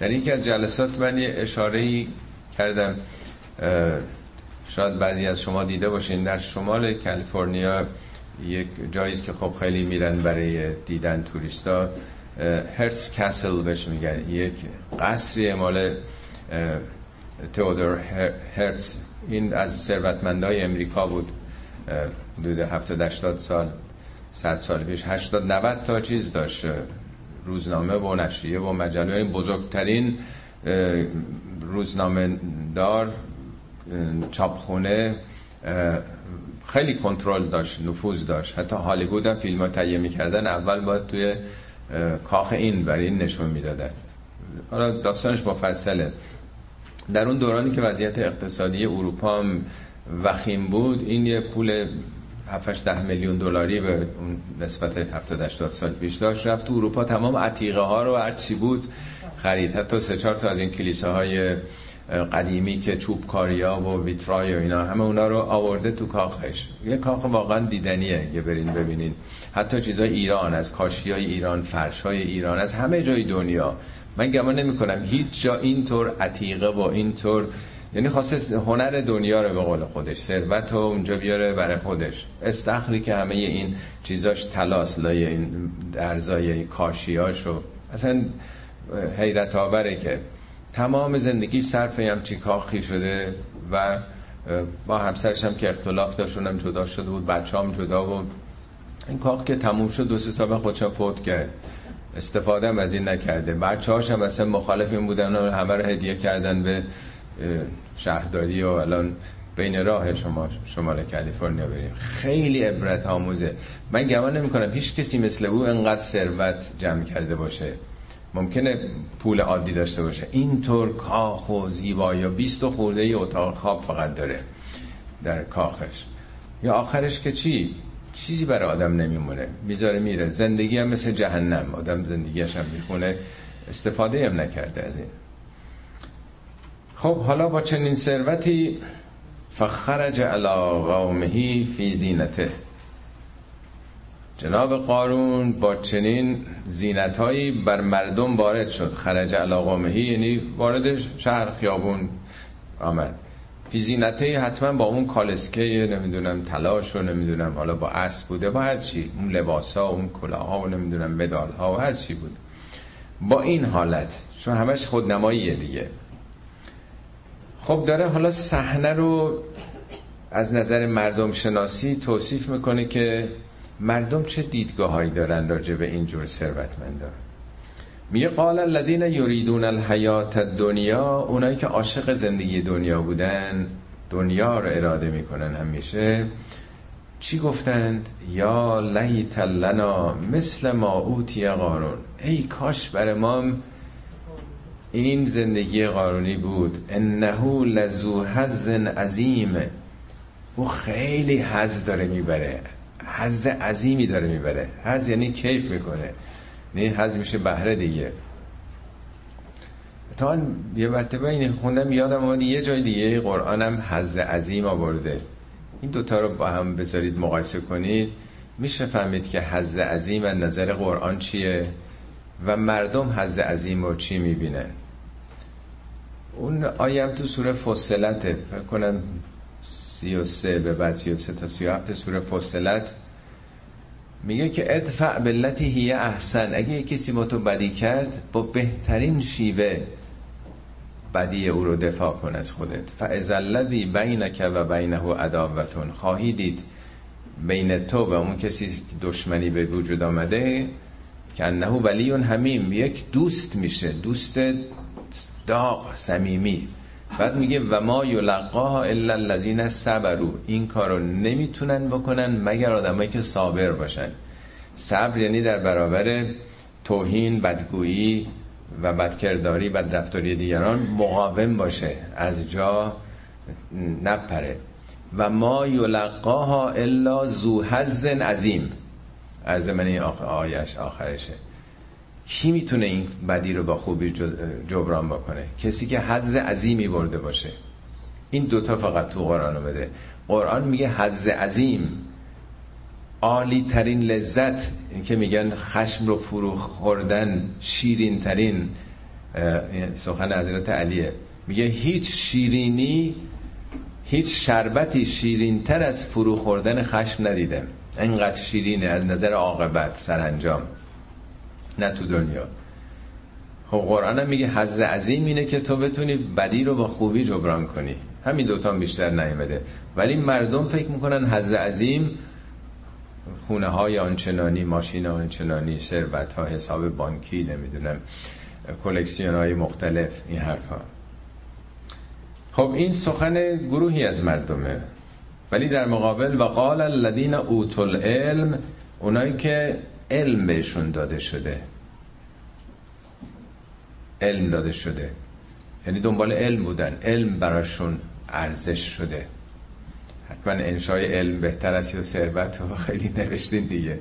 در یکی از جلسات من یه اشاره کردم شاید بعضی از شما دیده باشین در شمال کالیفرنیا یک جاییست که خب خیلی میرن برای دیدن توریستا. هرس کاسل بهش میگن یک قصری مال تئودور هرتز. این از ثروتمندای امریکا بود. حدود 70 80 سال 100 سال پیش 80 90 تا چیز داشت روزنامه و نشریه و مجله. این بزرگترین روزنامه دار چاپخونه خیلی کنترل داشت نفوذ داشت. حتی هالیوود هم فیلم ها تهیه می‌کردن. اول باید توی کاخ این برای این نشون می‌دادن. حالا داستانش مفصله. در اون دورانی که وضعیت اقتصادی اروپا وخیم بود این یه پول 7 ده میلیون دلاری به اون نسبت 70 80 سال پیش داشت. رفت تو اروپا تمام عتیقه ها رو هر چی بود خرید. حتی سه چهار تا از این کلیساهای قدیمی که چوبکاریا و ویترای و اینا همه اونا رو آورده تو کاخش. یه کاخ واقعا دیدنیه یه برین ببینین. حتی چیزای ایران از کاشی های ایران فرش های ایران از همه جای دنیا. من گمان نمی کنم هیچ جا اینطور عتیقه و اینطور یعنی خواسته هنر دنیا رو به قول خودش ثروت رو اونجا بیاره برای خودش. استخری که همه این چیزاش تلاس لای این درزای کاشیاشو اصلا حیرت آوره که تمام زندگی صرف همچی کاخی شده و با همسرش هم که اختلاف داشتونم جدا شده بود بچه هم جدا بود. این کاخ که تموم شد دو سه سال خودشم فوت کرد. استفاده هم از این نکرده. بچه هاش هم اصلا مخالف این بودن و همه رو هدیه کردن به شهرداری و الان بین راه شما شمال کالیفرنیا بریم. خیلی عبرت آموزه. من گمان نمی کنم هیچ کسی مثل او انقدر ثروت جمع کرده باشه. ممکنه پول عادی داشته باشه. اینطور کاخ و و بیست و خورده ای اتاق خواب فقط داره در کاخش. یا آخرش که چی؟ چیزی برای آدم نمیمونه. می‌ذاره میره. زندگی هم مثل جهنم. آدم زندگیش هم می‌خونه. استفاده هم نکرده از این. خب حالا با چنین ثروتی فخرج علی قومه فی زینته. جناب قارون با چنین زینتهایی بر مردم وارد شد. خرج علی قومه یعنی وارد شهر خیابون آمد. فی زینته حتما با اون کالسکه نمی‌دونم تلاش و نمی‌دونم حالا با اسب بوده با هر چی اون لباس ها اون کلاه ها و نمی‌دونم مدال ها و هر چی بود. با این حالت چون همش خودنماییه دیگه. خب داره حالا صحنه رو از نظر مردم شناسی توصیف می‌کنه که مردم چه دیدگاه هایی دارن راجع به اینجور ثروتمندا میگه قال الذين یریدون الحیات الدنیا اونایی که عاشق زندگی دنیا بودن دنیا رو اراده می‌کنن همیشه. چی گفتند؟ یا لیت لنا مثل ما اوتی قارون. ای کاش بر ما این زندگی قارونی بود. انه لزو حز عظیم. او خیلی حز داره می‌بره. حز عظیمی داره می‌بره. حز یعنی کیف می‌کنه. نه حز میشه بهره دیگه. تا یه مرتبه این خوندم یادم آمد یه جای دیگه قرآنم حز عظیم آورده. این دوتا رو با هم بذارید مقایسه کنید. میشه فهمید که حز عظیم از نظر قرآن چیه و مردم حز عظیم رو چی می‌بینن؟ اون آیم تو سوره فصلته. فکر کنم سی و سه به بعد سی و سه تا سی و هفت سوره فصلت. میگه که ادفع بلتی هی احسن. اگه کسی با تو بدی کرد با بهترین شیوه بدی او رو دفاع کن از خودت. فاذا الذی بینک و بینه عداوتون خواهی دید بین تو و اون کسی دشمنی به وجود آمده که انه ولی همیم یک دوست میشه. دوست داغ صمیمی. بعد میگه و ما یلقاها الا الذین صبروا. این کارو نمی‌تونن بکنن مگر آدمایی که صابر باشن. صبر یعنی در برابر توهین بدگویی و بدکرداری بدرفتاری دیگران مقاوم باشه از جا نپره. و ما یلقاها الا ذو حظ عظیم. از من این آیش آخرشه. کی می‌تونه این بدی رو با خوبی جبران بکنه؟ کسی که حظ عظیمی برده باشه. این دوتا فقط تو قرآن بده. قرآن میگه حظ عظیم. عالی ترین لذت این که میگن خشم رو فرو خوردن شیرین ترین سخن حضرت علیه. میگه هیچ شیرینی هیچ شربتی شیرین تر از فرو خوردن خشم ندیدم. اینقدر شیرینه از نظر عاقبت سرانجام. نه تو دنیا. خب قرآن هم میگه حز عظیم اینه که تو بتونی بدی رو با خوبی جبران کنی. همین دوتا بیشتر نیمده ولی مردم فکر می‌کنن حز عظیم خونه های آنچنانی ماشین آنچنانی ثروت ها حساب بانکی نمی‌دونم کلکسیون های مختلف این حرفا خب این سخن گروهی از مردمه. ولی در مقابل و قال الذین اوتوا العلم اونایی که علم بهشون داده شده. علم داده شده. یعنی دنبال علم بودن. علم براشون ارزش شده. حتما انشای علم بهتر است یا ثروت؟ و خیلی نوشتین دیگه.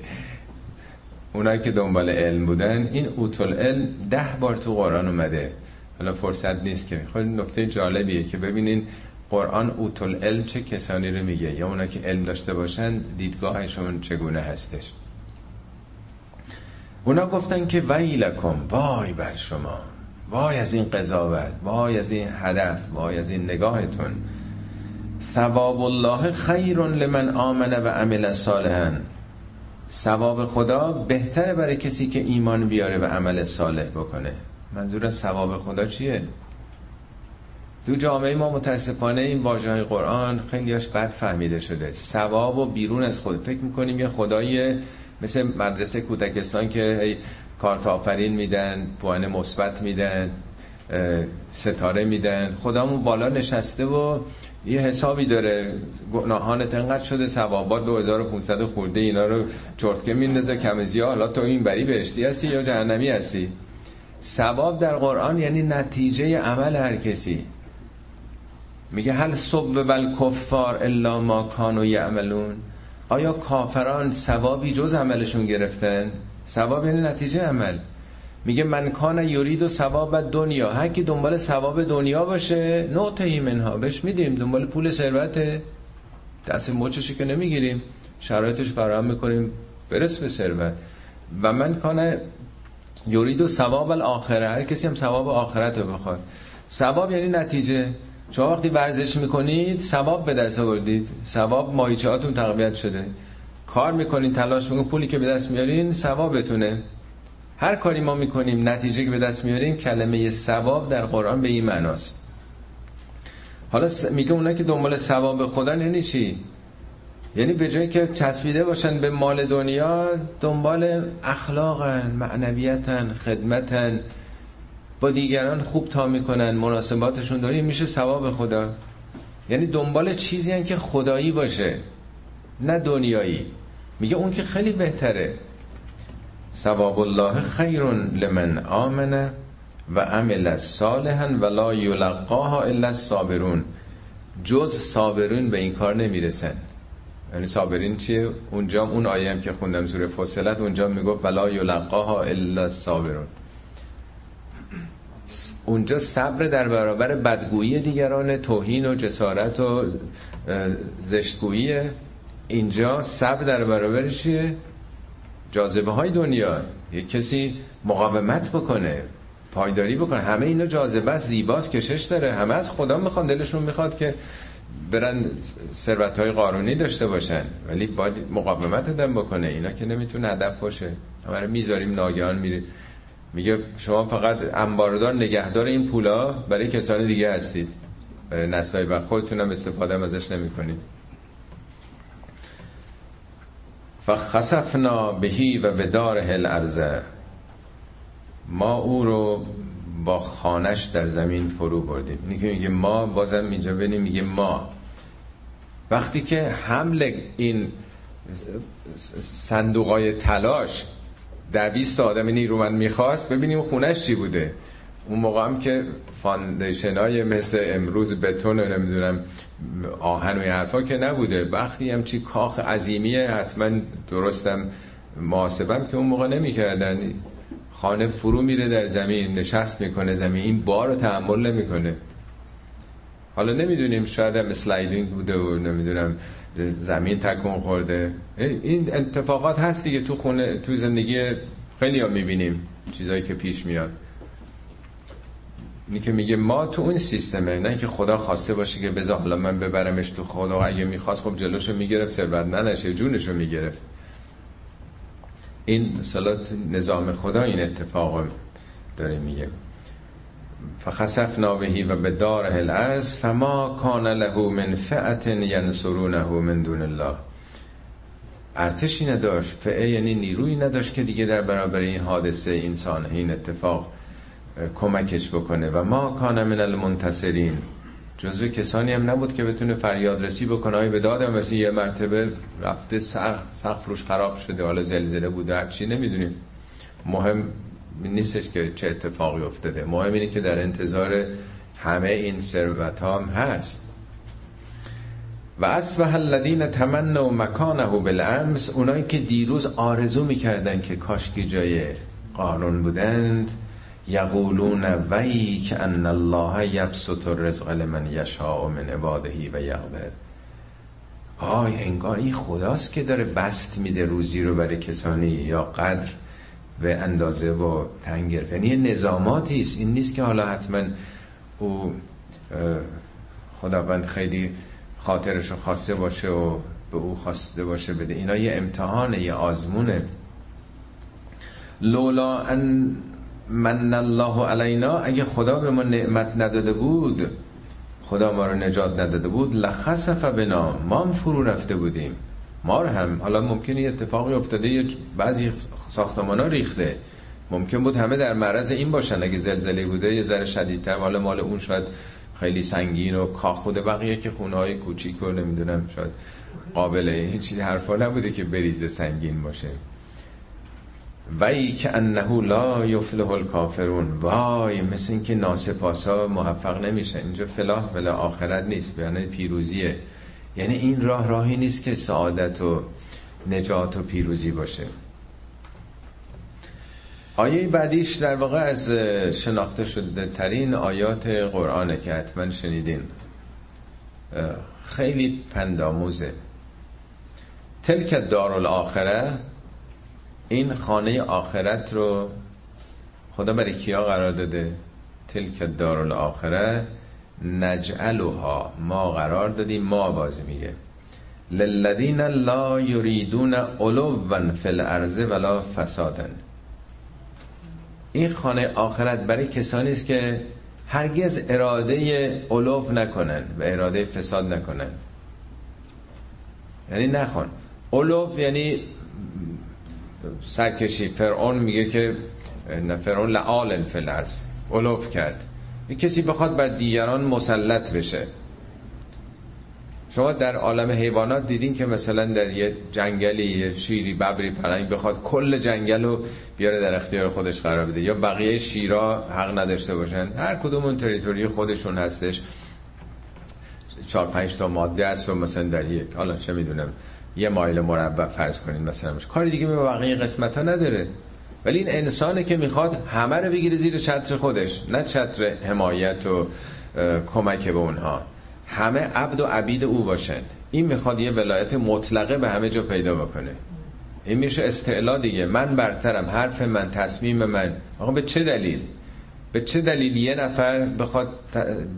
اونایی که دنبال علم بودن این اوتول علم ده بار تو قرآن اومده. حالا فرصت نیست که. خود نکته جالبیه که ببینین قرآن اوتل علم چه کسانی رو میگه. یا اونا که علم داشته باشن دیدگاهشون چگونه هستش. اونا گفتن که ویلکم وای بر شما وای از این قضاوت وای از این هدف وای از این نگاهتون. ثواب الله خیر لمن آمن و عمل صالحا. ثواب خدا بهتره برای کسی که ایمان بیاره و عمل صالح بکنه. منظور از ثواب خدا چیه؟ تو جامعه ما متاسفانه این واژه قرآن خیلیاش بد فهمیده شده. ثواب و بیرون از خود. فکر می‌کنیم یه خدای مثل مدرسه کودکستان که کارت آفرین میدن پوان مثبت میدن ستاره میدن. خدامون بالا نشسته و یه حسابی داره. گناهانت انقدر شده ثوابات 2500 خورده اینا رو چرتکه میندازه کم زیاد حالا تو این بری بهشتی هستی یا جهنمی هستی؟ ثواب در قرآن یعنی نتیجه عمل هر کسی. میگه هل صب بل کفار الا ما کانو یعملون. آیا کافران ثوابی جز عملشون گرفتن؟ ثواب یعنی نتیجه عمل. میگه من کان یورید و ثواب دنیا. هر کی دنبال ثواب دنیا باشه نوتهی منها. بهش میدیم دنبال پول ثروت دست مچشی که نمی‌گیریم. شرایطش فراهم می‌کنیم. برس به ثروت. و من کان یورید و ثواب الاخره. هر کسی هم ثواب آخرت رو بخواد. ثواب یعنی نتیجه. شما وقتی ورزش می‌کنید ثواب به دست آوردید. ثواب ماهیچه هاتون تقویت شده. کار می‌کنید تلاش می‌کنید پولی که به دست میارین ثوابتونه. هر کاری ما می‌کنیم نتیجه که به دست میاریم کلمه ثواب در قرآن به این معناست. حالا میگه اونا که دنبال ثواب خدا یعنی چی؟ یعنی به جایی که چسبیده باشن به مال دنیا دنبال اخلاقن معنویتن خدمتن. با دیگران خوب تا می‌کنن مناسباتشون داری میشه ثواب خدا. یعنی دنبال چیزی هن که خدایی باشه نه دنیایی. میگه اون که خیلی بهتره. ثواب الله خیر لمن آمنه و عمل صالحا ولا یلقاها الا الصابرون. جز صابرون به این کار نمی‌رسن. یعنی صابرین چیه؟ اونجا اون آیه هم که خوندم سوره فصلت اونجا می‌گفت ولا یلقاها الا الصابرون. اونجا صبر در برابر بدگویی دیگران توهین و جسارت و زشتگویی. اینجا صبر در برابر چیه؟ جاذبه های دنیا. یک کسی مقاومت بکنه پایداری بکنه. همه اینا جاذبه است کشش داره. همه از خدا می‌خوان دلشون می‌خواد که برن ثروت های قانونی داشته باشن. ولی باید مقاومت دم بکنه. اینا که نمی‌تونه هدف باشه. همه می‌ذاریم ناگهان میره میگه شما فقط انباردار نگهدار این پولا برای کسان دیگه هستید. برای نسای و خودتونم استفاده ازش نمی کنید فخسفنا بهی و به هل ارزه ما او رو با خانش در زمین فرو بردیم. اینی که میگه ما بازم اینجا بینیم میگه ما. وقتی که حمل این صندوقای تلاش 20 آدم نیرومند می‌خواست ببینیم خونش چی بوده. اون موقع هم که foundation های مثل امروز بتون نمی‌دونم آهن و حرفا که نبوده. وقتی هم چی کاخ عظیمیه. حتما درستم محاسبم که اون موقع نمی‌کردن. خانه فرو میره در زمین نشست می‌کنه زمین. این بار رو تحمل نمی‌کنه. حالا نمی‌دونیم شاید هم sliding بوده و نمی‌دونم زمین تکون خورده. این اتفاقات هست دیگه تو خونه تو زندگی خیلی ها می‌بینیم چیزایی که پیش میاد. اینی که میگه ما تو اون سیستمه نه که خدا خواسته باشه که بذار حالا من ببرمش تو خدا اگه می‌خواست خب جلوشو می‌گرفت ثروت نداشته جونشو می‌گرفت. این مثلا نظام خدا این اتفاق داره میگه. فخسفنا بهی و به دار الارض فما کان له من فعت ینصرونه من دون الله. ارتشی نداشت فعه یعنی نیروی نداشت که دیگه در برابر این حادثه انسان این اتفاق کمکش بکنه. و ما کان من المنتصرین. جزو کسانی هم نبود که بتونه فریاد رسی بکنه های به دادم مثل یه مرتبه رفته سقف روش خراب شده. حالا زلزله بوده هرچی نمی‌دونیم. مهم نیستش که چه اتفاقی افتاده. مهم اینه که در انتظار همه این ثروت هم هست. و اصبح الذین تمنوا مکانه بالامس اونایی که دیروز آرزو می‌کردن که کاشکی جای قانون بودند یقولون وی که ان الله یبسط الرزق لمن یشاء من عباده و یقدر. آی انگار این خداست که داره بست میده روزی رو برای کسانی یا قدر به اندازه و تنگ یعنی نظاماتی است. این نیست که حالا حتما او خداوند خیلی خاطرش خواسته باشه و به او خواسته باشه بده. اینا یه امتحانه یه آزمونه لولا ان من الله علینا اگه خدا به ما نعمت نداده بود خدا ما رو نجات نداده بود لخسف بنا ما هم فرو رفته بودیم. ما رو هم حالا ممکنه اتفاقی افتاده بعضی ساختمان ها ریخته. ممکن بود همه در معرض این باشن. اگه زلزله بوده یه ذره شدیدتر. مال مال اون شاید خیلی سنگین و کاخ بوده. بقیه که خونه های کوچیک و نمی‌دونم شاید قابله هیچی حرفا نبوده که بریزه سنگین باشه. وی که انه لا یفلح الکافرون. وای مثل اینکه ناسپاسا موفق نمیشه. اینجا فلاح بلا آخرت نیست بیانه پیروزیه. یعنی این راه راهی نیست که سعادت و نجات و پیروزی باشه. آیه بعدیش در واقع از شناخته شده ترین آیات قرآنه که حتما شنیدین. خیلی پنداموزه تلک دار الاخره این خانه آخرت رو خدا برای کیا قرار داده؟ تلک دار الاخره نجعلها ما قرار دادیم ما بازی میگه. للذین لا یریدون علوا فی الارض ولا فسادن این خانه آخرت برای کسانی است که هرگز اراده علو نکنن و اراده فساد نکنن. یعنی نخون علو یعنی سرکشی. فرعون میگه که فرعون لعال فلرز علوف کرد. کسی بخواد بر دیگران مسلط بشه. شما در عالم حیوانات دیدین که مثلا در یه جنگلی یه شیری ببری پرنگ بخواد کل جنگل رو بیاره در اختیار خودش قرار بده. یا بقیه شیرا حق نداشته باشن. هر کدوم اون تریتوری خودشون هستش. چهار پنج تا ماده است و مثلا در یک حالا چه می‌دونم یه مایل مربع فرض کنین مثلا کاری دیگه به بقیه قسمت ها نداره. ولی این انسانه که می‌خواد همه رو بگیره زیر چتر خودش نه چتر حمایت و کمک به اونها. همه عبد و عبید او باشن. این می‌خواد یه ولایت مطلقه به همه جا پیدا بکنه. این میشه استعلا دیگه. من برترم حرف من تصمیم من. آقا به چه دلیل؟ به چه دلیل یه نفر بخواد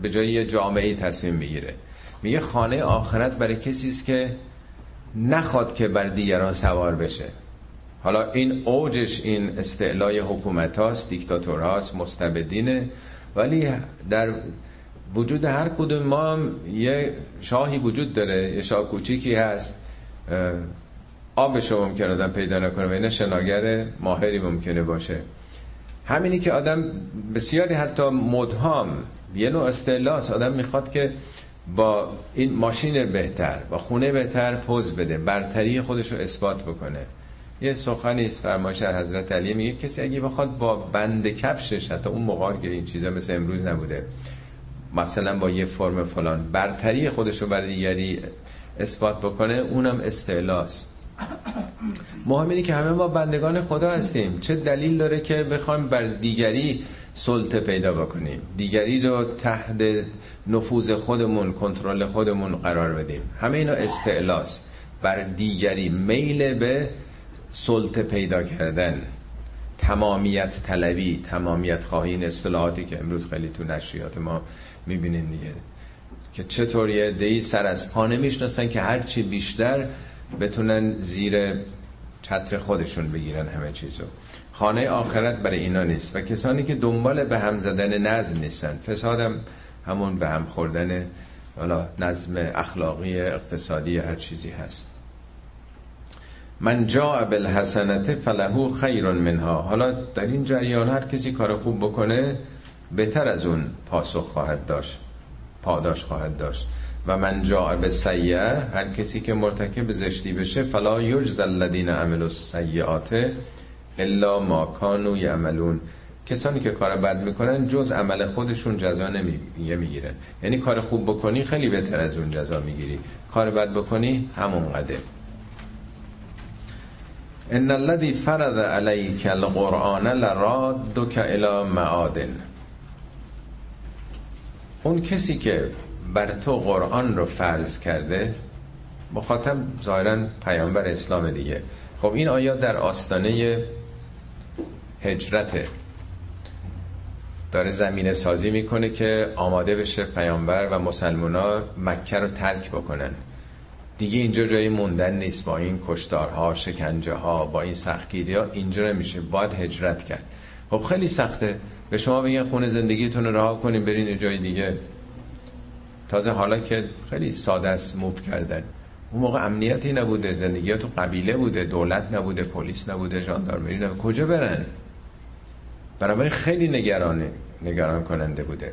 به جای یه جامعه تصمیم بگیره؟ میگه خانه آخرت برای کسی است که نخواد که بر دیگران سوار بشه. حالا این اوجش این استعلای حکومت هاست دیکتاتور هاست مستبدینه. ولی در وجود هر کدوم ما یه شاهی وجود داره یه شاه کوچیکی هست. آبش رو ممکن آدم پیدا نکنه و این شناگر ماهری ممکنه باشه. همینی که آدم بسیاری حتی مدهام یه نوع استعلاس آدم می‌خواد که با این ماشین بهتر با خونه بهتر پوز بده برتری خودش رو اثبات بکنه. یه سخنی است فرمایش حضرت علی میگه کسی اگه بخواد با بند کفشش حتی اون موقع که این چیزا مثل امروز نبوده مثلا با یه فرم فلان برتری خودش رو برای دیگری اثبات بکنه اونم استعلاس. مهم اینه که همه ما بندگان خدا هستیم. چه دلیل داره که بخوایم بر دیگری سلطه پیدا بکنیم؟ دیگری رو تحت نفوذ خودمون کنترل خودمون قرار بدیم. همه اینا استعلاس. بر دیگری میل به سلطه پیدا کردن تمامیت طلبی تمامیت خواهی این اصطلاحاتی که امروز خیلی تو نشریات ما می‌بینین دیگه. که چطور یه دی سر از پا نمی‌شناسن که هرچی بیشتر بتونن زیر چتر خودشون بگیرن همه چیزو. خانه آخرت برای اینا نیست و کسانی که دنبال به هم زدن نظم نیستن. فسادم همون به هم خوردن حالا نظم اخلاقی اقتصادی هر چیزی هست. من جا بالحسنت فلهو خیر منها. حالا در این جریان هر کسی کار خوب بکنه بهتر از اون پاسخ خواهد داشت پاداش خواهد داشت. و من جا به سیعه هر کسی که مرتکب زشتی بشه فلا یجز الذین عملوا السیئات الا ما کانوا یعملون. کسانی که کار بد می‌کنن جز عمل خودشون جزا نمی‌گیرن. یعنی کار خوب بکنی خیلی بهتر از اون جزا می‌گیری. کار بد بکنی همون قده. ان الذي فرض عليك القرآن لرادك الى معادن اون کسی که بر تو قرآن رو فرض کرده مخاطب ظاهرا پیامبر اسلام دیگه خب این آیات در آستانه هجرته داره زمینه سازی می‌کنه که آماده بشه پیامبر و مسلمان ها مکه رو ترک بکنن دیگه اینجا جایی موندن نیست. با این کشتارها شکنجه ها با این سختگیری ها اینجا نمیشه. باید هجرت کرد. خب خیلی سخته. به شما بگن خونه زندگیتون رو رها کنیم برین جای دیگه. تازه حالا که خیلی ساده است موف کردن. اون موقع امنیتی نبوده. زندگی تو قبیله بوده. دولت نبوده. پلیس نبوده. ژاندارمری نبوده. کجا برن؟ بنابراین خیلی نگرانه نگران کننده بوده.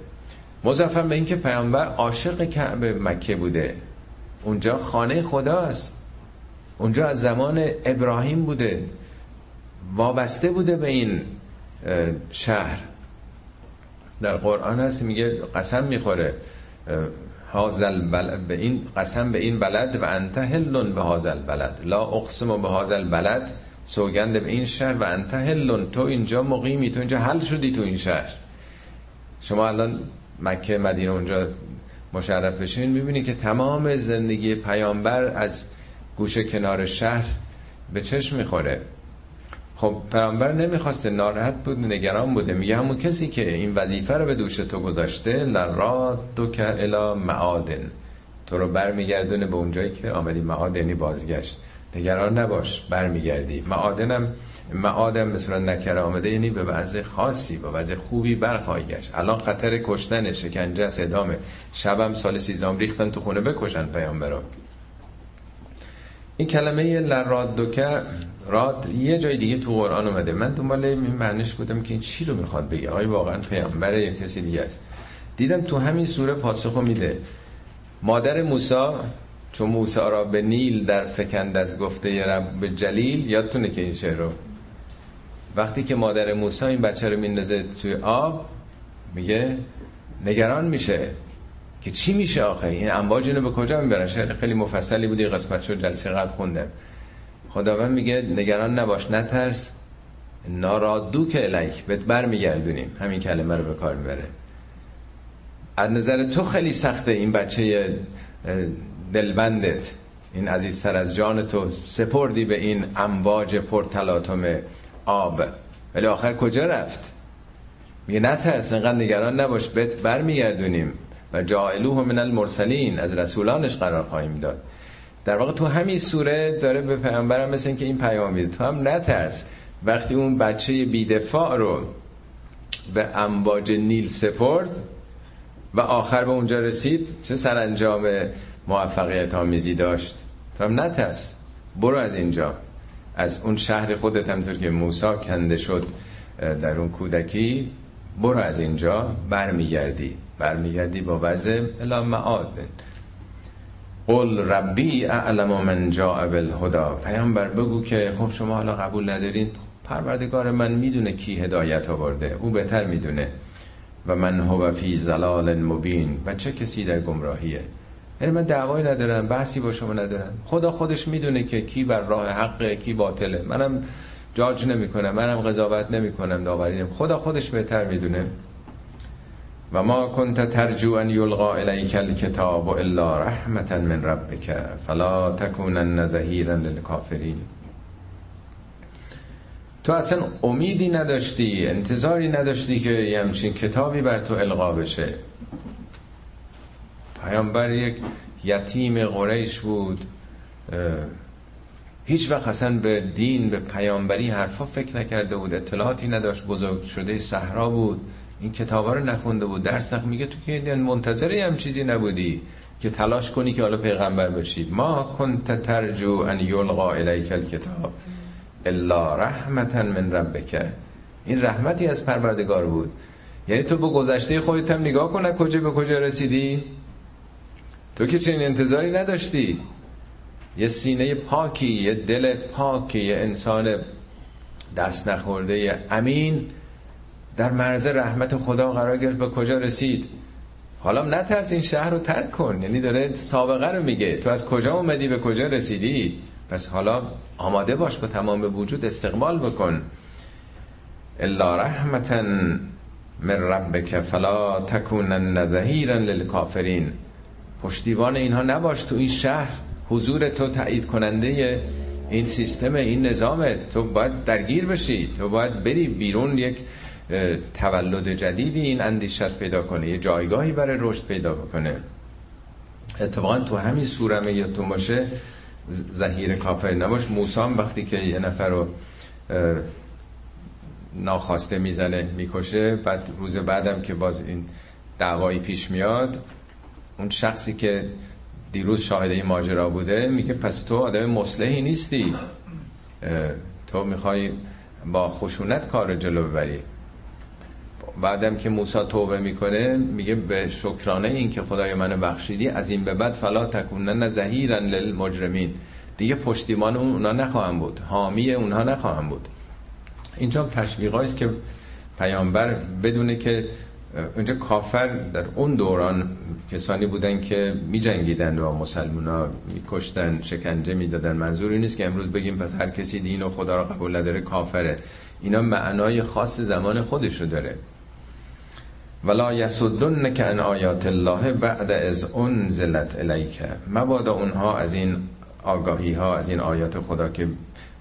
مضافم به اینکه پیامبر عاشق کعبه مکه بوده. اونجا خانه خداست. اونجا از زمان ابراهیم بوده. وابسته بوده به این شهر. در قرآن هست میگه قسم می‌خوره هازل بلد به این قسم به این بلد و انت هلون به هازل بلد لا اقسم به هازل بلد سوگند به این شهر و انت هلون تو اینجا مقیمی تو اینجا حل شدی تو این شهر. شما الان مکه مدینه اونجا مشرف بشین می‌بینی که تمام زندگی پیامبر از گوشه کنار شهر به چشم می‌خوره. خب پیامبر نمی‌خواسته ناراحت بود نگران بوده میگه همون کسی که این وظیفه رو به دوش تو گذاشته لرا دو که الا معادن. تو رو برمیگردونه به اونجایی که آمدی معادنی بازگشت. نگران نباش برمیگردی. معادنم معادم مثلا نکره آمده یعنی به وضع خاصی با وضع خوبی برخواهی گشت. الان خطر کشتن شکنجه است ادامه شبم سال سیزدهم ریختن تو خونه بکشن پیامبرا. این کلمه لرادوکه راد یه جای دیگه تو قرآن اومده. من دنبال این معنیش بودم که این چی رو می‌خواد بگه. آیا واقعا پیامبر یا کسی دیگه است. دیدم تو همین سوره پاسخو میده. مادر موسی چون موسی را به نیل در فکند از گفته رب جلیل یادتونه که این شعر رو؟ وقتی که مادر موسی این بچه رو میندازه توی آب میگه نگران میشه که چی میشه آخه؟ این امواج اینو به کجا می‌برن؟ شعر خیلی مفصلی بودی قسمت شد جلسه قبل خوندم. خداوند میگه نگران نباش نترس نارادو که الیک. بهت برمیگردونیم. همین کلمه رو به کار می‌بره. از نظر تو خیلی سخته این بچه دلبندت. این عزیزتر از جان تو سپردی به این امواج پرتلاطم آب. ولی آخر کجا رفت؟ میگه نترس انقدر نگران نباش بهت برمیگردونیم. و جائلوه من المرسلین از رسولانش قرار خواهیم داد. در واقع تو همین سوره داره به پیامبرم مثل این که این پیام میده. تو هم نترس. وقتی اون بچه بیدفاع رو به امواج نیل سپرد و آخر به اونجا رسید چه سرانجام موفقیت آمیزی داشت؟ تو هم نترس. برو از اینجا. از اون شهر خودت همطور که موسا کنده شد در اون کودکی برو از اینجا برمیگردی. برمیگردی با وضع الا معاد. قل ربی اعلم من جاء بالهدا پیامبر بگو که خب شما حالا قبول ندارین. پروردگار من می‌دونه کی هدایت آورده. او بهتر می‌دونه. و من هو فی زلال مبین. و چه کسی در گمراهیه؟ یعنی من دعوایی ندارم بحثی با شما ندارم. خدا خودش می‌دونه که کی بر راه حقه کی باطله. منم جاج نمی‌کنم منم قضاوت نمی‌کنم داوری خدا خودش بهتر می‌دونه. و ما کنت ترجو ان یلقا الیک الکتاب الا رحمتا من ربک فلا تکونن ظهیرا للکافرین. تو اصلا امیدی نداشتی انتظاری نداشتی که یه همچین کتابی بر تو القا بشه. پیامبر یک یتیم قریش بود. هیچ وقت اصلا به دین به پیامبری حرفا فکر نکرده بود اطلاعاتی نداشت. بزرگ شده صحرا بود. این کتابا رو نخونده بود. درس نخ میگه تو که منتظری هم چیزی نبودی که تلاش کنی که حالا پیغمبر بشی. ما کنت ترجو ان یلقا الیک الکتاب الا رحمتا من ربک. این رحمتی از پروردگار بود. یعنی تو به گذشته خودت هم نگاه کن کجا به کجا رسیدی. تو که چنین انتظاری نداشتی. یه سینه پاکی یه دل پاکی یه انسان دست نخورده امین در مرز رحمت خدا قرار گرفت به کجا رسید. حالا نترس این شهر رو ترک کن. یعنی داره سابقه رو میگه. تو از کجا اومدی؟ به کجا رسیدی؟ پس حالا آماده باش با تمام وجود استقبال بکن. الا رحمتا من ربک فلا تکونن ظهیرا للکافرین. پشتیبان اینها نباش تو این شهر. حضور تو تایید کننده این سیستم این نظامه تو باید درگیر بشی. تو باید بری بیرون یک تولد جدیدی این اندیشت پیدا کنه یه جایگاهی برای رشد پیدا کنه اتفاقا تو همین سورمه یادتون باشه زهیر کافر نباش. موسام وقتی که یه نفر رو ناخواسته می‌زنه می‌کشه بعد روز بعدم که باز این دعوایی پیش میاد اون شخصی که دیروز شاهد این ماجرا بوده میگه پس تو آدم مصلحی نیستی. تو می‌خوای با خشونت کار جلو ببری. بعدم که موسی توبه می‌کنه میگه به شکرانه این که خدای من بخشیدی از این به بعد فلا تکونن زهیرن للمجرمین. دیگه پشتیمان اونا نخواهم بود. حامی اونها نخواهم بود. اینجا تشویق است که پیامبر بدونه که اونجا کافر در اون دوران کسانی بودن که می جنگیدن و مسلمان ها می کشتن شکنجه می دادن منظوری نیست که امروز بگیم پس هر کسی دین و خدا را قبول نداره کافره. اینا معنای خاص زمان خودش رو داره. ولا یسدن که ان آیات الله بعد از انزلت الیک مبادا اونها از این آگاهی ها از این آیات خدا که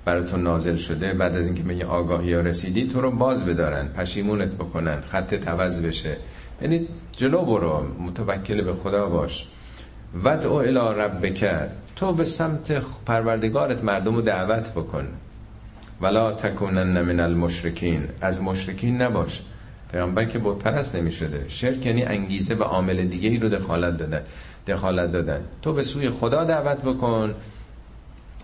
براتون نازل شده بعد از اینکه به آگاهی ها رسیدی تو رو باز بدارن پشیمونت بکنن خط توز بشه. یعنی جلو برو متوکل به خدا باش. ودعو الی ربک تو به سمت پروردگارت مردم رو دعوت بکن. ولا تکونن من المشرکین از مشرکین نباش. پیامبر که بود پرست نمی شده شرک یعنی انگیزه و عامل دیگه ای رو دخالت دادن دخالت دادن. تو به سوی خدا دعوت بکن.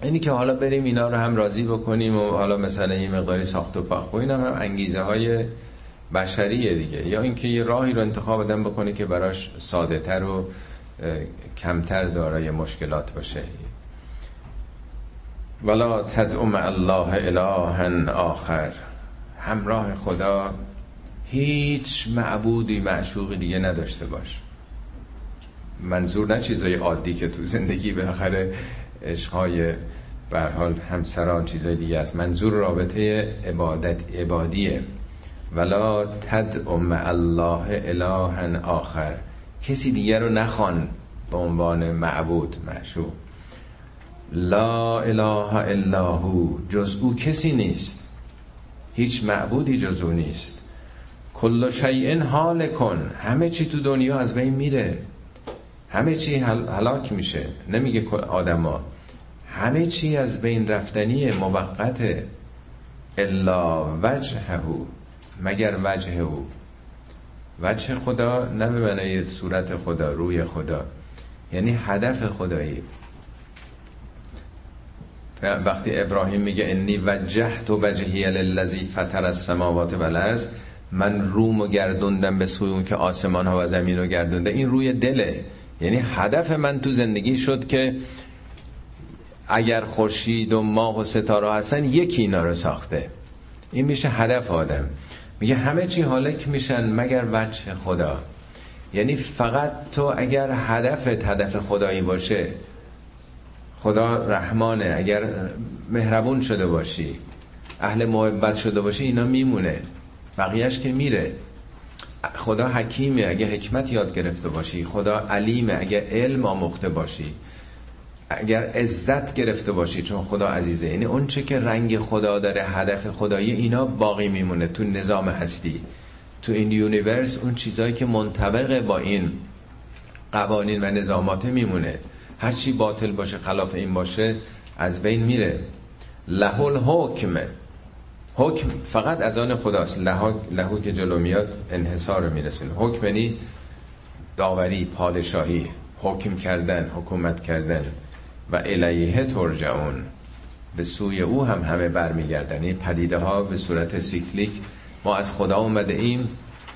اینی که حالا بریم اینا رو هم راضی بکنیم و حالا مثلا یه مقداری ساخت و پاخت و هم, انگیزه های بشریه دیگه. یا اینکه یه راهی رو انتخاب بدن بکنه که براش ساده تر و کمتر دارای مشکلات باشه. ولا تدعو الله الها آخر. همراه خدا هیچ معبودی معشوقی دیگه نداشته باش. منظور نه چیزای عادی که تو زندگی به آخر عشقهای حال همسران چیزای دیگه است. منظور رابطه عبادت عبادیه. ولا تدعو الله الها آخر. کسی دیگر رو نخوان به عنوان معبود معشوق. لا اله الا هو. جز او کسی نیست. هیچ معبودی جز او نیست. کل شیء حال کن همه چی تو دنیا از بین میره. همه چی هلاک میشه. نمیگه آدما. همه چی از بین رفتنی موقت الا وجهه مگر وجه او. وجه خدا نه به معنی صورت خدا روی خدا یعنی هدف خدایی. وقتی ابراهیم میگه انی وجهت وجهی للذی فطر السماوات والارض من روم گردوندم به سوی اون که آسمان ها و زمین رو گردونده. این روی دله یعنی هدف من تو زندگی شد که اگر خورشید و ماه و ستاره هستن یکی اینا رو ساخته. این میشه هدف آدم. میگه همه چی حالک میشن مگر وجه خدا. یعنی فقط تو اگر هدفت هدف خدایی باشه خدا رحمانه. اگر مهربون شده باشی اهل محبت شده باشی اینا میمونه. بقیهش که میره. خدا حکیمه. اگه حکمت یاد گرفته باشی خدا علیمه. اگه علم آموخته باشی اگر عزت گرفته باشی چون خدا عزیزه. یعنی اون چه که رنگ خدا داره هدف خدایی اینا باقی میمونه. تو نظام هستی تو این یونیورس اون چیزایی که منطبق با این قوانین و نظامات میمونه. هر چی باطل باشه خلاف این باشه از بین میره. لهول حکمه حکم فقط از آن خداست. لهو که جلو میاد انحصار رو میرسونه. حکم یعنی داوری پادشاهی حکم کردن حکومت کردن. و الیه ترجعون. به سوی او هم همه برمیگردن. این پدیده ها به صورت سیکلیک ما از خدا اومده ایم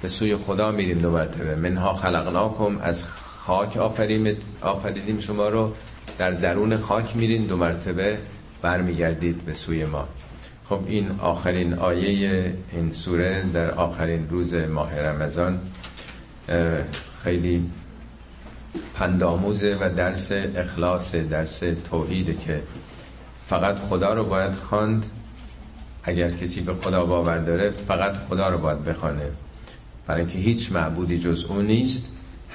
به سوی خدا میریم دو مرتبه منها خلقناکم از خاک آفریدیم شما رو. در درون خاک میرین دو مرتبه برمیگردید به سوی ما. خب این آخرین آیه این سوره در آخرین روز ماه رمضان خیلی پنداموزه و درس اخلاص درس توحیده که فقط خدا رو باید خواند. اگر کسی به خدا باور داره فقط خدا رو باید بخوانه. برای اینکه هیچ معبودی جز او نیست.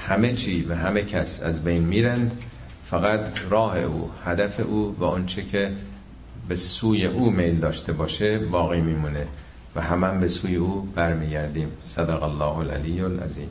همه چی و همه کس از بین میرند. فقط راه او هدف او و آنچه که به سوی او میل داشته باشه باقی میمونه. و همه به سوی او برمیگردیم. صدق الله العلی العظیم.